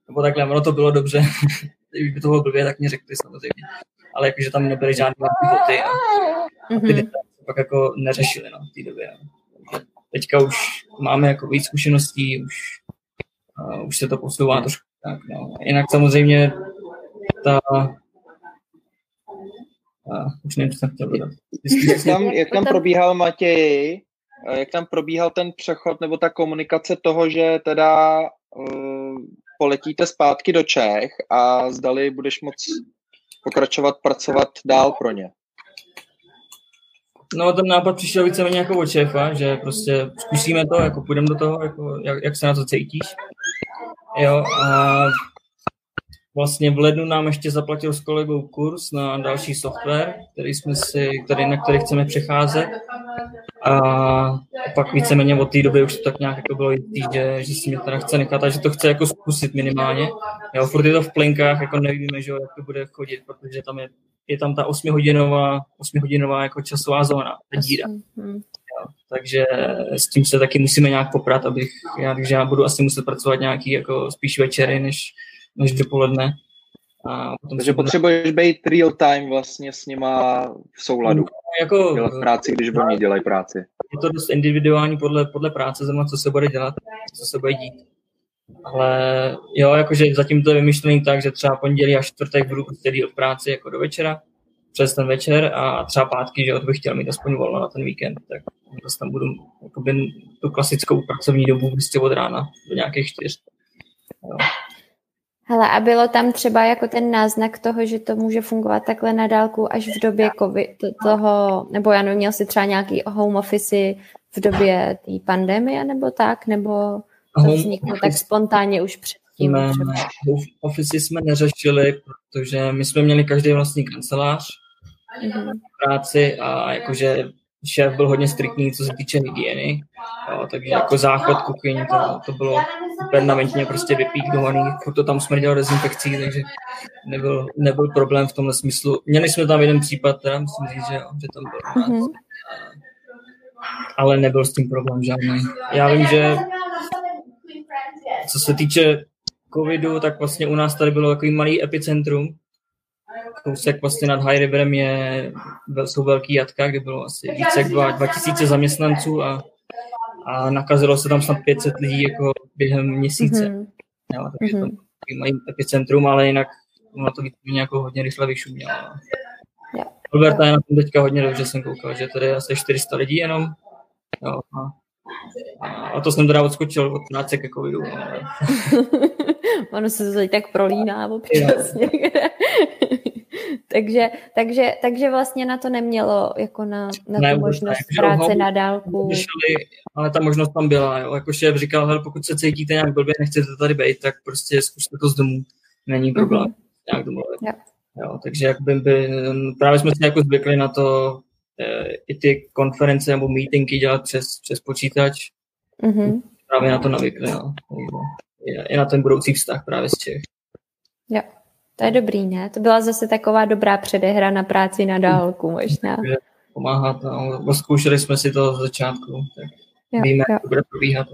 [SPEAKER 5] nebo takhle, ono to bylo dobře. [laughs] Kdyby to bylo blbě, tak mě řekli samozřejmě. Ale jakože tam nebyly žádné boty a, a ty mm-hmm. detaily pak jako neřešili no, v té době. No teďka už máme jako víc zkušeností, už, uh, už se to posouvá trošku tak. No. Jinak samozřejmě ta uh, už nevím, co jsem chtěl dodat.
[SPEAKER 3] Jak tam, jak tam probíhal Matěj, jak tam probíhal ten přechod nebo ta komunikace toho, že teda uh, poletíte zpátky do Čech a zdali budeš moc pokračovat, pracovat dál pro ně?
[SPEAKER 5] No, ten nápad přišel víceméně jako od šéfa, že prostě zkusíme to, jako půjdeme do toho, jako jak, jak se na to cítíš. Jo, a vlastně v lednu nám ještě zaplatil s kolegou kurz na další software, který jsme si, který, na který chceme přecházet. A pak víceméně od té doby už to tak nějak jako bylo jistý, že, že si mě teda chce nechat a že to chce jako zkusit minimálně. Jo, furt je to v plenkách, jako nevíme, že, jak to bude chodit, protože tam je je tam ta 8 hodinová, 8 hodinová jako časová zóna, ta díra. Hmm. Jo, takže s tím se taky musíme nějak poprat, abych, já, takže já budu asi muset pracovat nějaký jako spíš večery, než, než dopoledne.
[SPEAKER 3] A potom takže potřebuješ být real time vlastně s nima v souladu. Jako, dělat práci, když oni dělají práci.
[SPEAKER 5] Je to dost individuální podle, podle práce, zrovna co se bude dělat, co se bude dít. Ale jo, jakože zatím to je vymyšlený tak, že třeba pondělí a čtvrtek budu prostě v práci jako do večera, přes ten večer a třeba pátky, že bych chtěl mít aspoň volno na ten víkend, tak zase tam budu jakoby, tu klasickou pracovní dobu prostě od rána do nějakých čtyř. Jo.
[SPEAKER 1] Hele, a bylo tam třeba jako ten náznak toho, že to může fungovat takhle na dálku až v době COVID, toho, nebo já nevím, měl si třeba nějaký home office v době té pandemie, nebo tak, nebo to vzniklo tak spontánně už předtím?
[SPEAKER 5] Ne, office jsme neřešili, protože my jsme měli každý vlastní kancelář mm-hmm. práci a jakože šéf byl hodně striktní, co se týče hygieny, jo, takže jako záchod kuchyň, to, to bylo permanentně prostě vypíknovaný, to tam smrdělo dezinfekcí, takže nebyl, nebyl problém v tomhle smyslu. Měli jsme tam jeden případ, teda musím říct, že, jo, že tam byl, mm-hmm. ale nebyl s tím problém žádný. Já vím, že co se týče covidu, tak vlastně u nás tady bylo takový malý epicentrum, kousek vlastně nad High Riverem je, jsou velký jatka, kde bylo asi více jak 2000 zaměstnanců a, a nakazilo se tam snad 500 lidí jako během měsíce. Mm-hmm. Jo, takže mm-hmm. to mají epicentrum, ale jinak ono to víc jako hodně rychle vyšumělo.
[SPEAKER 1] Jo.
[SPEAKER 5] Alberta je na tom teďka hodně dobře, jsem koukal, že tady je asi 400 lidí jenom. Jo, a, a to jsem teda odskočil od práce ke covidu. Ale... [laughs]
[SPEAKER 1] ono se to tak prolíná občas [laughs] takže, takže, takže vlastně na to nemělo jako na, na ne, tu možnost ne, práce na dálku.
[SPEAKER 5] ale ta možnost tam byla. Jo. Jako šéf říkal, hele, pokud se cítíte nějak blbě, nechcete tady být, tak prostě zkuste to z domu. Není problém. Mm-hmm. Nějak domluvit. Jo. Jo, takže jak by, by, právě jsme si jako zvykli na to e, i ty konference nebo meetingy dělat přes, přes počítač. Mm-hmm. Právě na to navykli. No. I na ten budoucí vztah právě z Čech.
[SPEAKER 1] Jo. To je dobrý, ne? To byla zase taková dobrá předehra na práci na dálku možná.
[SPEAKER 5] Pomáhá to. No, zkoušeli jsme si to z začátku, tak jo, víme, jo. jak to bude probíhat.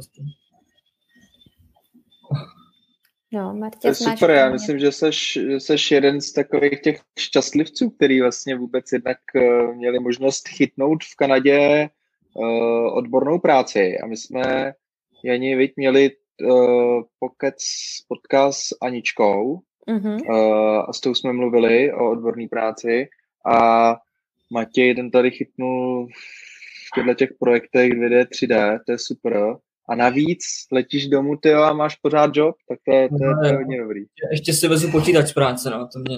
[SPEAKER 1] No, Martě,
[SPEAKER 3] to je super, já myslím, že seš, seš jeden z takových těch šťastlivců, který vlastně vůbec jednak uh, měli možnost chytnout v Kanadě uh, odbornou práci. A my jsme, Jani, viď, měli uh, pokec podcast s Aničkou, Mm-hmm. Uh, a s tou jsme mluvili o odborné práci a Matěj ten tady chytnul v těchto těch projektech 2D, 3D, to je super. A navíc letíš domů, ty a máš pořád job, tak to je, to, je, to je hodně dobrý.
[SPEAKER 5] Ještě si vezu počítač z práce, no, to mě,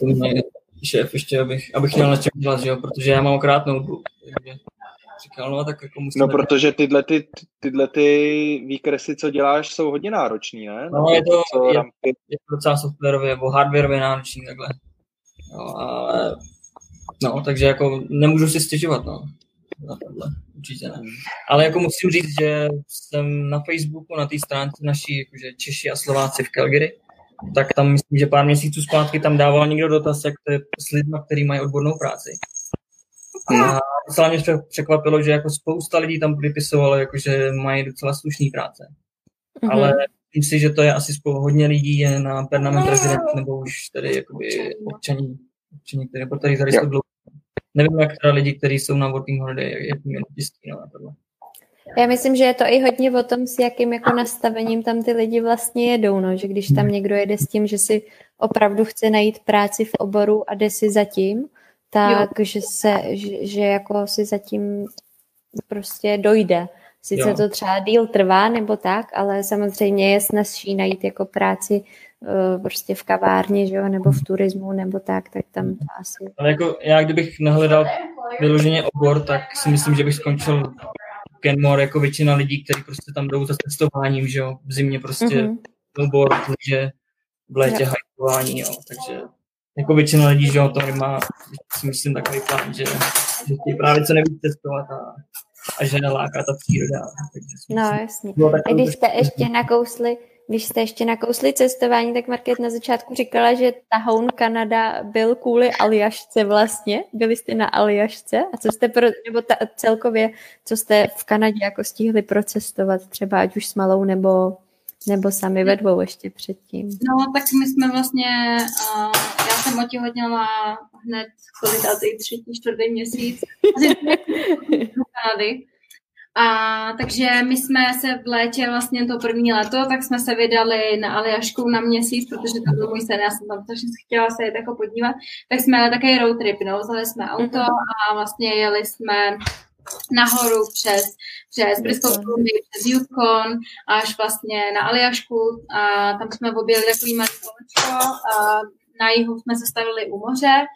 [SPEAKER 5] to mě šéf ještě, abych, abych měl na čem dělat, že jo, protože já mám okrát notebook, takže říkal, no tak jako musím...
[SPEAKER 3] No, protože tyhle, ty, tyhle ty výkresy, co děláš, jsou hodně náročný, ne?
[SPEAKER 5] No, je to, co je, je to docela softwarově nebo hardwareově náročný takhle. No, ale, no, takže jako nemůžu si stěžovat, no. Na tohle, určitě ne. Ale jako musím říct, že jsem na Facebooku, na té stránce naší, jakože Češi a Slováci v Calgary, tak tam myslím, že pár měsíců zpátky tam dával někdo dotaz, jak to je s lidmi, kteří mají odbornou práci. A docela mě překvapilo, že jako spousta lidí tam vypisovalo, jako, že mají docela slušný práce. Mm-hmm. Ale myslím si, že to je asi spolu hodně lidí je na permanent resident, nebo už tady jakoby občaní, občaní které tady tady jsou dlouho. Nevím, jak teda lidi, kteří jsou na working holiday, jak jim těžký na tohle.
[SPEAKER 1] Já myslím, že je to i hodně o tom, s jakým jako nastavením tam ty lidi vlastně jedou, no, že když tam někdo jede s tím, že si opravdu chce najít práci v oboru a jde si zatím, tak že se, že, že jako si zatím prostě dojde. Sice jo. to třeba díl trvá nebo tak, ale samozřejmě je snazší najít jako práci uh, prostě v kavárně, že jo, nebo v turismu, nebo tak, tak tam to asi...
[SPEAKER 5] Ale jako já, kdybych nehledal vyloženě obor, tak si myslím, že bych skončil Kenmore jako většina lidí, kteří prostě tam jdou za cestováním, že jo, v zimě prostě mm-hmm. obor, že v létě hajkování, jo, takže jako většina lidí, že o to má, si myslím, takový plán, že, že chtějí právě co nevíc testovat a, a že neláká ta příroda. Takže
[SPEAKER 1] no, jasně. A když jste ještě nakousli, když jste ještě nakousli cestování, tak Market na začátku říkala, že Tahoun Kanada byl kvůli Aljašce vlastně. Byli jste na Aljašce? A co jste pro, nebo ta, celkově, co jste v Kanadě jako stihli procestovat, třeba ať už s malou nebo nebo sami ve dvou ještě předtím?
[SPEAKER 4] No, tak my jsme vlastně, uh, já jsem otěhotněla hned kolikátý, třetí, čtvrtý měsíc do. A takže my jsme se v létě vlastně to první leto, tak jsme se vydali na Aljašku na měsíc, protože to byl můj sen, já jsem tam strašně chtěla se jít jako podívat, tak jsme jeli takový road trip, no, vzali jsme auto a vlastně jeli jsme nahoru přes, přes Bristol Columbia, přes Yukon až vlastně na Aljašku. A tam jsme objeli takový malý kolečko a na jihu jsme se stavili u moře.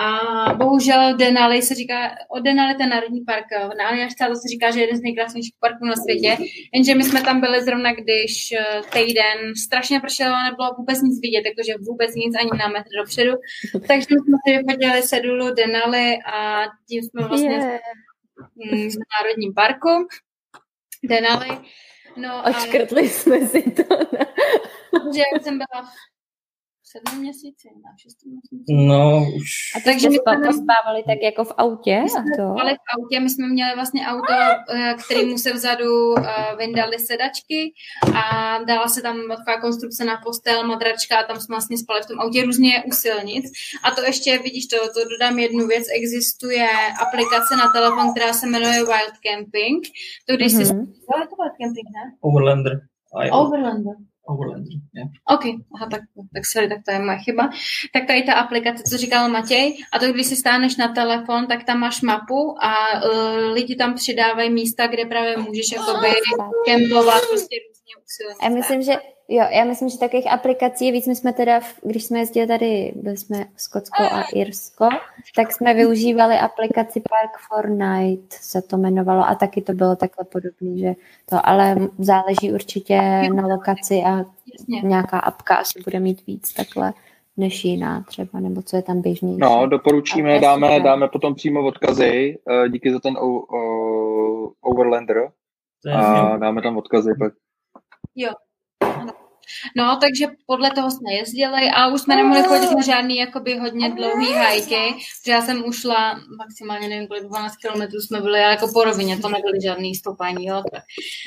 [SPEAKER 4] A bohužel Denali se říká, o Denali ten národní park na Aljašce, to se říká, že je jeden z nejkrásnějších parků na světě, jenže my jsme tam byli zrovna, když eh, týden strašně pršelo a nebylo vůbec nic vidět, jakože vůbec nic ani na metr dopředu, [laughs] takže jsme si vychodili sedulu Denali a tím jsme vlastně yeah v Národním parku Denali. No,
[SPEAKER 1] Očkrtli ale... jsme si to.
[SPEAKER 4] že jak jsem byla sedmi měsíci, na šesti měsíci.
[SPEAKER 5] No, už.
[SPEAKER 1] A takže my jsme spávali tak jako v autě?
[SPEAKER 4] My jsme
[SPEAKER 1] to?
[SPEAKER 4] spali v autě, my jsme měli vlastně auto, eh, kterýmu se vzadu eh, vyndali sedačky a dala se tam taková konstrukce na postel, madračka a tam jsme vlastně spali v tom autě různě u silnic. A to ještě, vidíš, to, to dodám jednu věc, existuje aplikace na telefon, která se jmenuje Wild Camping. To když mm-hmm. si... to Wild Camping, ne?
[SPEAKER 5] Overlander.
[SPEAKER 4] Overlander.
[SPEAKER 5] Overlander, yeah.
[SPEAKER 4] OK, aha, tak, tak sorry, tak to je moje chyba. Tak tady ta aplikace, co říkal Matěj, a to když si stáneš na telefon, tak tam máš mapu a uh, lidi tam přidávají místa, kde právě můžeš jakoby kempovat prostě usilně.
[SPEAKER 1] Já myslím, že Jo, já myslím, že takových aplikací víc. My jsme teda, když jsme jezdili tady, byli jsme Skotsko a Irsko, tak jsme využívali aplikaci Park for Night, se to jmenovalo a taky to bylo takhle podobné, že to, ale záleží určitě na lokaci a nějaká apka asi bude mít víc takhle než jiná třeba, nebo co je tam běžnější.
[SPEAKER 3] No, doporučíme, dáme, dáme potom přímo odkazy, eh, díky za ten o, o, Overlander a dáme tam odkazy pak.
[SPEAKER 4] Jo, No, takže podle toho jsme jezdili a už jsme nemohli chodit na žádný jakoby hodně dlouhý hajky, protože já jsem ušla maximálně, nevím kolik, 12 kilometrů jsme byli, ale jako po rovině, to nebyly žádný stoupání, jo. Tak.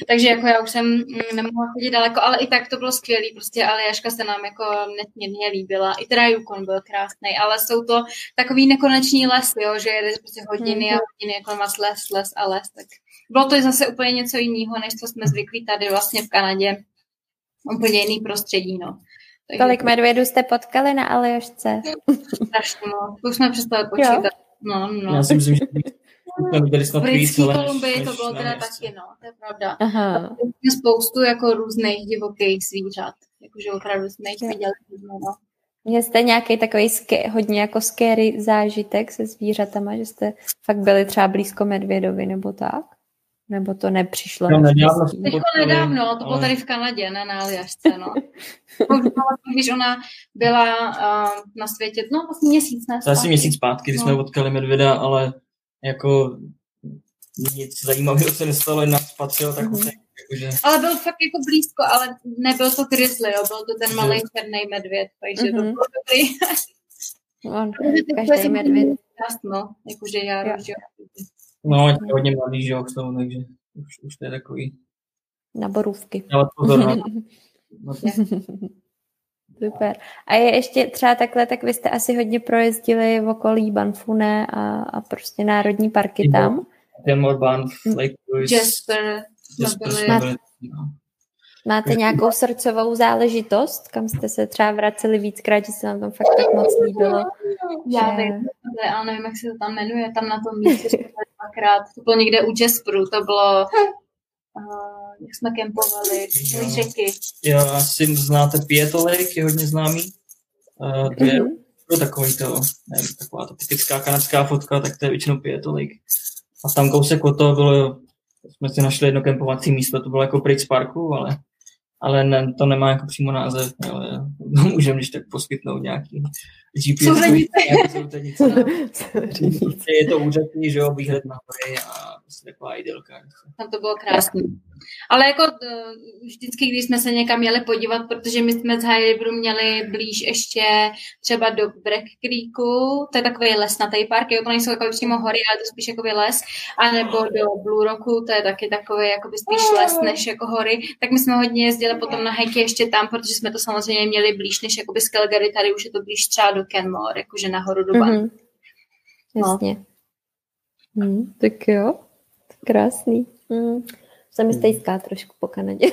[SPEAKER 4] Takže jako já už jsem mm, nemohla chodit daleko, ale i tak to bylo skvělý, prostě Aljaška se nám jako nesmírně líbila, i teda Yukon byl krásný, ale jsou to takový nekoneční les, jo, že jede prostě hodiny a hodiny jako vás les, les a les, tak bylo to zase úplně něco jiného, než co jsme zvyklí tady vlastně v Kanadě úplně jiný prostředí, no.
[SPEAKER 1] Takže... Kolik medvědů jste potkali na Aljošce?
[SPEAKER 4] Strašně moc. Už jsme přestali počítat. No, no.
[SPEAKER 5] Já si myslím, že snad
[SPEAKER 4] víc, ale Kolumbii to bylo teda taky, no, to je pravda. Aha. Spoustu jako různých divokých zvířat, jakože opravdu jsme jich viděli. No.
[SPEAKER 1] Měli jste nějaký takový ske, hodně jako scary zážitek se zvířatama, že jste fakt byli třeba blízko medvědovi nebo tak? Nebo to nepřišlo?
[SPEAKER 5] No, nedávno,
[SPEAKER 4] Teďko nedávno, to bylo tady v Kanadě, ne na Aljašce, no. [laughs] Když ona byla uh, na světě, no vlastně měsíc, ne?
[SPEAKER 5] To asi měsíc zpátky, když no. jsme potkali medvěda, ale jako nic zajímavého se nestalo, jen nás patřil, tak mm-hmm.
[SPEAKER 4] jakože... Ale byl fakt jako blízko, ale nebyl to grizzly, jo, byl to ten malý černý medvěd, takže mm-hmm. to mhm. bylo dobrý.
[SPEAKER 1] On, [laughs] každý medvěd.
[SPEAKER 4] No, jakože já, jo.
[SPEAKER 5] No, je hodně mladý, že jo, jsou, takže už, už to je takový.
[SPEAKER 1] Na borůvky.
[SPEAKER 5] Ale pozor, no. [laughs]
[SPEAKER 1] Super. A je ještě třeba takhle, tak vy jste asi hodně projezdili v okolí Banfune a, a prostě národní parky tam.
[SPEAKER 5] Kenmore, Banff, Lake
[SPEAKER 4] Louise. Jasper.
[SPEAKER 5] Jasper jsme byli, no.
[SPEAKER 1] Máte nějakou srdcovou záležitost, kam jste se třeba vraceli víckrát, že se vám tam fakt tak moc líbilo?
[SPEAKER 4] Já že... vím, ale nevím, jak se to tam jmenuje, tam na tom místě dvakrát. To bylo někde u Jasperu, to bylo uh, jak jsme kempovali, jo. řeky.
[SPEAKER 5] Jo, asi znáte Pieto Lake, je hodně známý. Uh, to je mm-hmm. takový to, nevím, taková ta typická kanadská fotka, tak to je většinou Pieto Lake. A tam kousek od toho bylo, jsme si našli jedno kempovací místo, to bylo jako Prix Parku, ale ale ne, to nemá jako přímo název, ale [laughs] můžeme když tak poskytnout nějaký GPS.
[SPEAKER 4] Souzenice. [laughs]
[SPEAKER 5] je to úřadný, že jo, výhled na hory a prostě taková idylka.
[SPEAKER 4] Tam to bylo krásné. Ale jako vždycky, když jsme se někam měli podívat, protože my jsme z High Riveru měli blíž ještě třeba do Breck Creeku, to je takový lesnatý park, jo, to nejsou jako přímo hory, ale to spíš jako les, anebo do Blue Rocku, to je taky takový jako spíš les než jako hory, tak my jsme hodně jezdili potom na hajky ještě tam, protože jsme to samozřejmě měli blíž než jakoby z Calgary, tady už je to blíž třeba do Kenmore, jakože nahoru do Banff. Mm-hmm.
[SPEAKER 1] Jasně. No. Hmm, tak jo, krásný. Hmm. Jsem mi stejská trošku po Kanadě.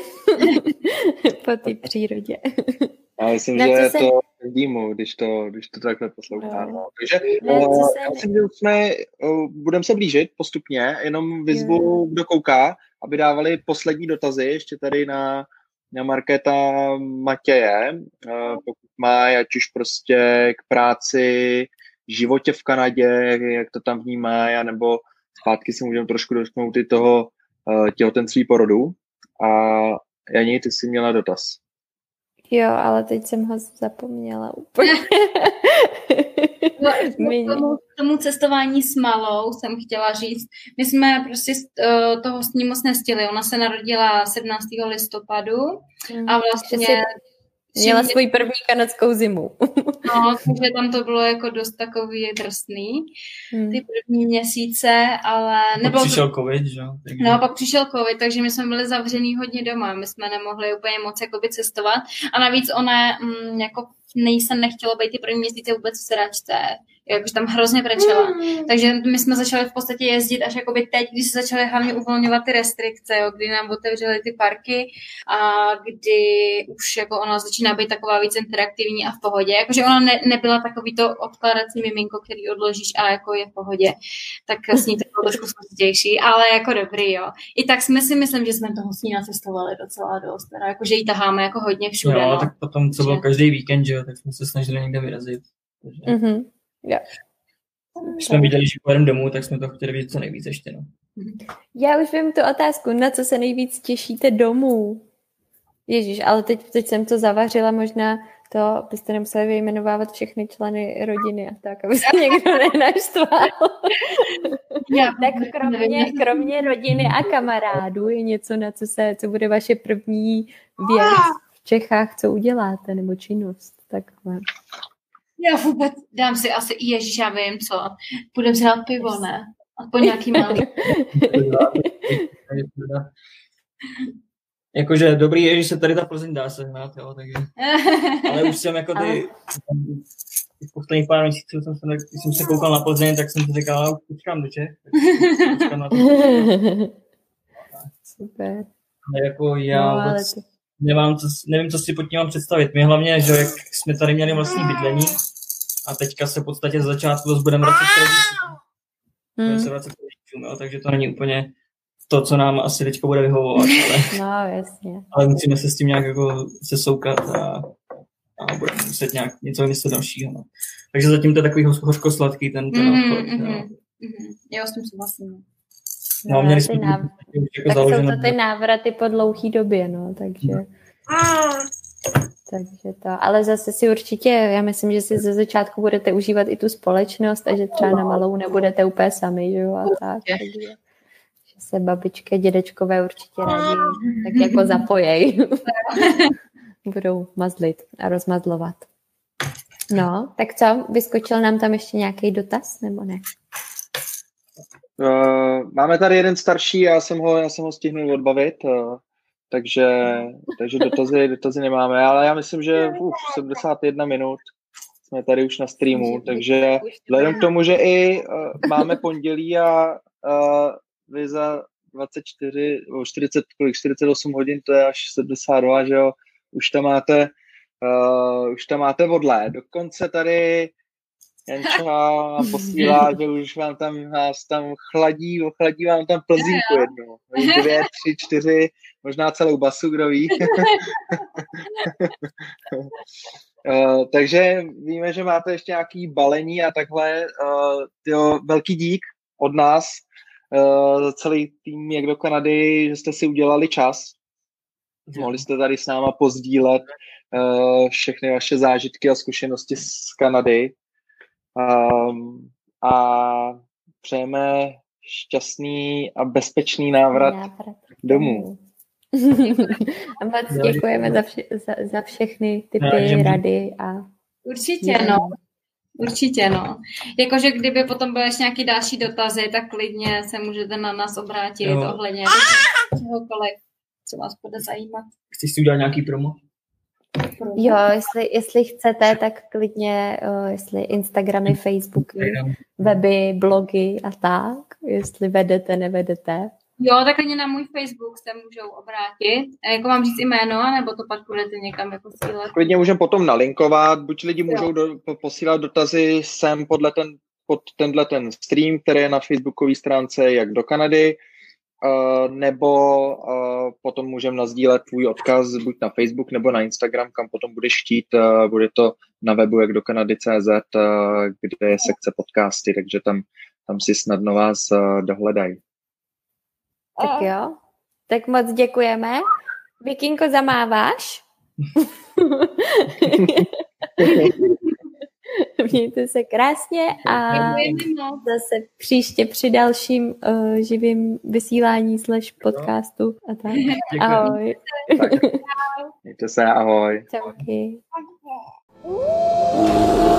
[SPEAKER 1] [laughs] po té přírodě.
[SPEAKER 3] Já myslím, že se... to vidím, když to, když to takhle poslouchám. No. Takže no, uh, se... já myslím, že už jsme, uh, budeme se blížit postupně, jenom vyzvu, jo. kdo kouká, aby dávali poslední dotazy ještě tady na Markéta Matěje, uh, pokud má, ať už prostě k práci, životě v Kanadě, jak to tam vnímá, nebo zpátky si můžeme trošku dotknout i toho uh, těhotenství porodu. A Janí, ty jsi měla dotaz.
[SPEAKER 1] Jo, ale teď jsem ho zapomněla úplně. [laughs]
[SPEAKER 4] No, [laughs] k tomu, tomu cestování s malou jsem chtěla říct. My jsme prostě uh, toho s ní moc nestihli. Ona se narodila 17. listopadu a mm, vlastně
[SPEAKER 1] Měla svůj první kanadskou zimu.
[SPEAKER 4] No, takže tam to bylo jako dost takový drsný, hmm. ty první měsíce, ale...
[SPEAKER 5] Nebylo přišel to... covid, že?
[SPEAKER 4] Takže... No, pak přišel covid, takže my jsme byli zavřený hodně doma, my jsme nemohli úplně moc jakoby cestovat a navíc ona mm, jako nej se nechtělo být ty první měsíce vůbec v sračce, jakože tam hrozně brečela. Takže my jsme začali v podstatě jezdit až jakoby teď, když se začaly hlavně uvolňovat ty restrikce, jo, kdy nám otevřely ty parky a kdy už jako ona začíná být taková víc interaktivní a v pohodě. Jakože ona ne, nebyla takový to odkladací miminko, který odložíš a jako je v pohodě. Tak s ní to bylo trošku složitější, ale jako dobrý, jo. I tak jsme si myslím, že jsme toho s ní nacestovali docela dost. Teda, jako, že ji taháme jako hodně všude.
[SPEAKER 5] Jo,
[SPEAKER 4] no.
[SPEAKER 5] tak potom, co bylo každý víkend, že jo, tak jsme se snažili někde vyrazit. Takže,
[SPEAKER 1] Mhm. Jo.
[SPEAKER 5] když jsme viděli, že pojedeme domů, tak jsme to chtěli vidět co nejvíc ještě, no.
[SPEAKER 1] Já už vím tu otázku, na co se nejvíc těšíte domů? Ježíš, ale teď, teď jsem to zavařila, možná to byste nemuseli vyjmenovávat všechny členy rodiny a tak, aby se někdo [laughs] nenaštval.
[SPEAKER 4] Já, [laughs]
[SPEAKER 1] tak kromě, kromě rodiny a kamarádů je něco, na co se, co bude vaše první věc v Čechách, co uděláte, nebo činnost, takhle.
[SPEAKER 4] Já vůbec dám si asi, ježíš, já vím co, půjdeme si dát pivo, ne? Aspoň nějaký malý. [laughs]
[SPEAKER 5] Jakože dobrý je, že se tady ta Plzeň dá sehnat, jo, takže, [laughs] ale už jsem jako ty, v posledních pár měsíců jsem se, když jsem se koukal na Plzeň, tak jsem si říkal, "Já už počkám do Čech, tak počkám na to. [laughs]
[SPEAKER 1] Super.
[SPEAKER 5] Ale jako já
[SPEAKER 1] No, ale
[SPEAKER 5] vůbec
[SPEAKER 1] ty-
[SPEAKER 5] nemám, co, nevím, co si pod tím mám představit. My hlavně, že jak jsme tady měli vlastní bydlení a teďka se v podstatě z začátku zase budeme vracet k rodičům. Se vracet k rodičům, jo, takže to není úplně to, co nám asi teďka bude vyhovovat, [laughs] ale,
[SPEAKER 1] No, jasně.
[SPEAKER 5] ale musíme se s tím nějak jako sesoukat a, a budeme muset nějak něco vymyslet dalšího. No. Takže zatím to je takový hoř- hořko-sladký ten, ten
[SPEAKER 4] Mhm,
[SPEAKER 5] obchod.
[SPEAKER 4] mhm.
[SPEAKER 5] jo.
[SPEAKER 4] Jo, s tím souhlasím.
[SPEAKER 5] No, měli
[SPEAKER 1] ty
[SPEAKER 5] jsme
[SPEAKER 1] náv...
[SPEAKER 5] už jako
[SPEAKER 1] Tak jsou to ty návraty po dlouhý době, no, takže... Takže to, ale zase si určitě, já myslím, že si ze začátku budete užívat i tu společnost a že třeba na malou nebudete úplně sami, že jo, a tak. Takže, že se babičky, dědečkové určitě rádi tak [laughs] jako zapojej. [laughs] Budou mazlit a rozmazlovat. No, tak co, vyskočil nám tam ještě nějaký dotaz, nebo ne?
[SPEAKER 3] Uh, máme tady jeden starší, já jsem ho, já jsem ho stihnul odbavit, uh, takže, takže dotazy, dotazy nemáme, ale já myslím, že uf, 71 minut jsme tady už na streamu, takže vzhledem k tomu, že i uh, máme pondělí a uh, vy za 24, nebo 40, kolik, 48 hodin, to je až 72, že jo, už tam máte, uh, už tam máte vodlé. Dokonce tady Janča posílá, [laughs] že už vám tam, nás tam chladí, ochladí vám tam plzínku jednu. Dvě, tři, čtyři, možná celou basu, kdo ví. Uh, [laughs] takže víme, že máte ještě nějaký balení a takhle. Uh, tyjo, velký dík od nás uh, za celý tým jak do Kanady, že jste si udělali čas. Mohli jste tady s náma pozdílet uh, všechny vaše zážitky a zkušenosti z Kanady. Um, a přejeme šťastný a bezpečný návrat,
[SPEAKER 1] Návrat
[SPEAKER 3] domů. [laughs]
[SPEAKER 1] a moc děkujeme za, vše, za, za všechny typy, rady a
[SPEAKER 4] Určitě, no. Určitě, no. Jakože kdyby potom byly ještě nějaký další dotazy, tak klidně se můžete na nás obrátit
[SPEAKER 5] Jo.
[SPEAKER 4] ohledně čehokoliv, co vás bude zajímat.
[SPEAKER 5] Chceš si udělat nějaký promo?
[SPEAKER 1] Jo, jestli, jestli chcete, tak klidně, uh, jestli Instagramy, Facebooky, weby, blogy a tak, jestli vedete, nevedete.
[SPEAKER 4] Jo, tak klidně na můj Facebook se můžou obrátit. A jako mám říct jméno, nebo to pak budete někam jako sílet?
[SPEAKER 3] Klidně můžeme potom nalinkovat, buď lidi můžou do, po- posílat dotazy sem podle ten, pod tenhle ten stream, který je na facebookové stránce jak do Kanady, uh, nebo uh, potom můžeme nazdílet tvůj odkaz buď na Facebook nebo na Instagram, kam potom budeš chtít. Uh, bude to na webu jak do Kanady.cz, kde je sekce podcasty, takže tam, tam si snadno vás dohledají.
[SPEAKER 1] Tak jo, tak moc děkujeme. Vikinko, zamáváš? [laughs] [laughs] [laughs] Mějte se krásně a zase příště při dalším uh, živým vysílání slash podcastu a tak. Ahoj. [laughs]
[SPEAKER 3] Mějte se, ahoj.
[SPEAKER 1] Čauky.
[SPEAKER 6] You.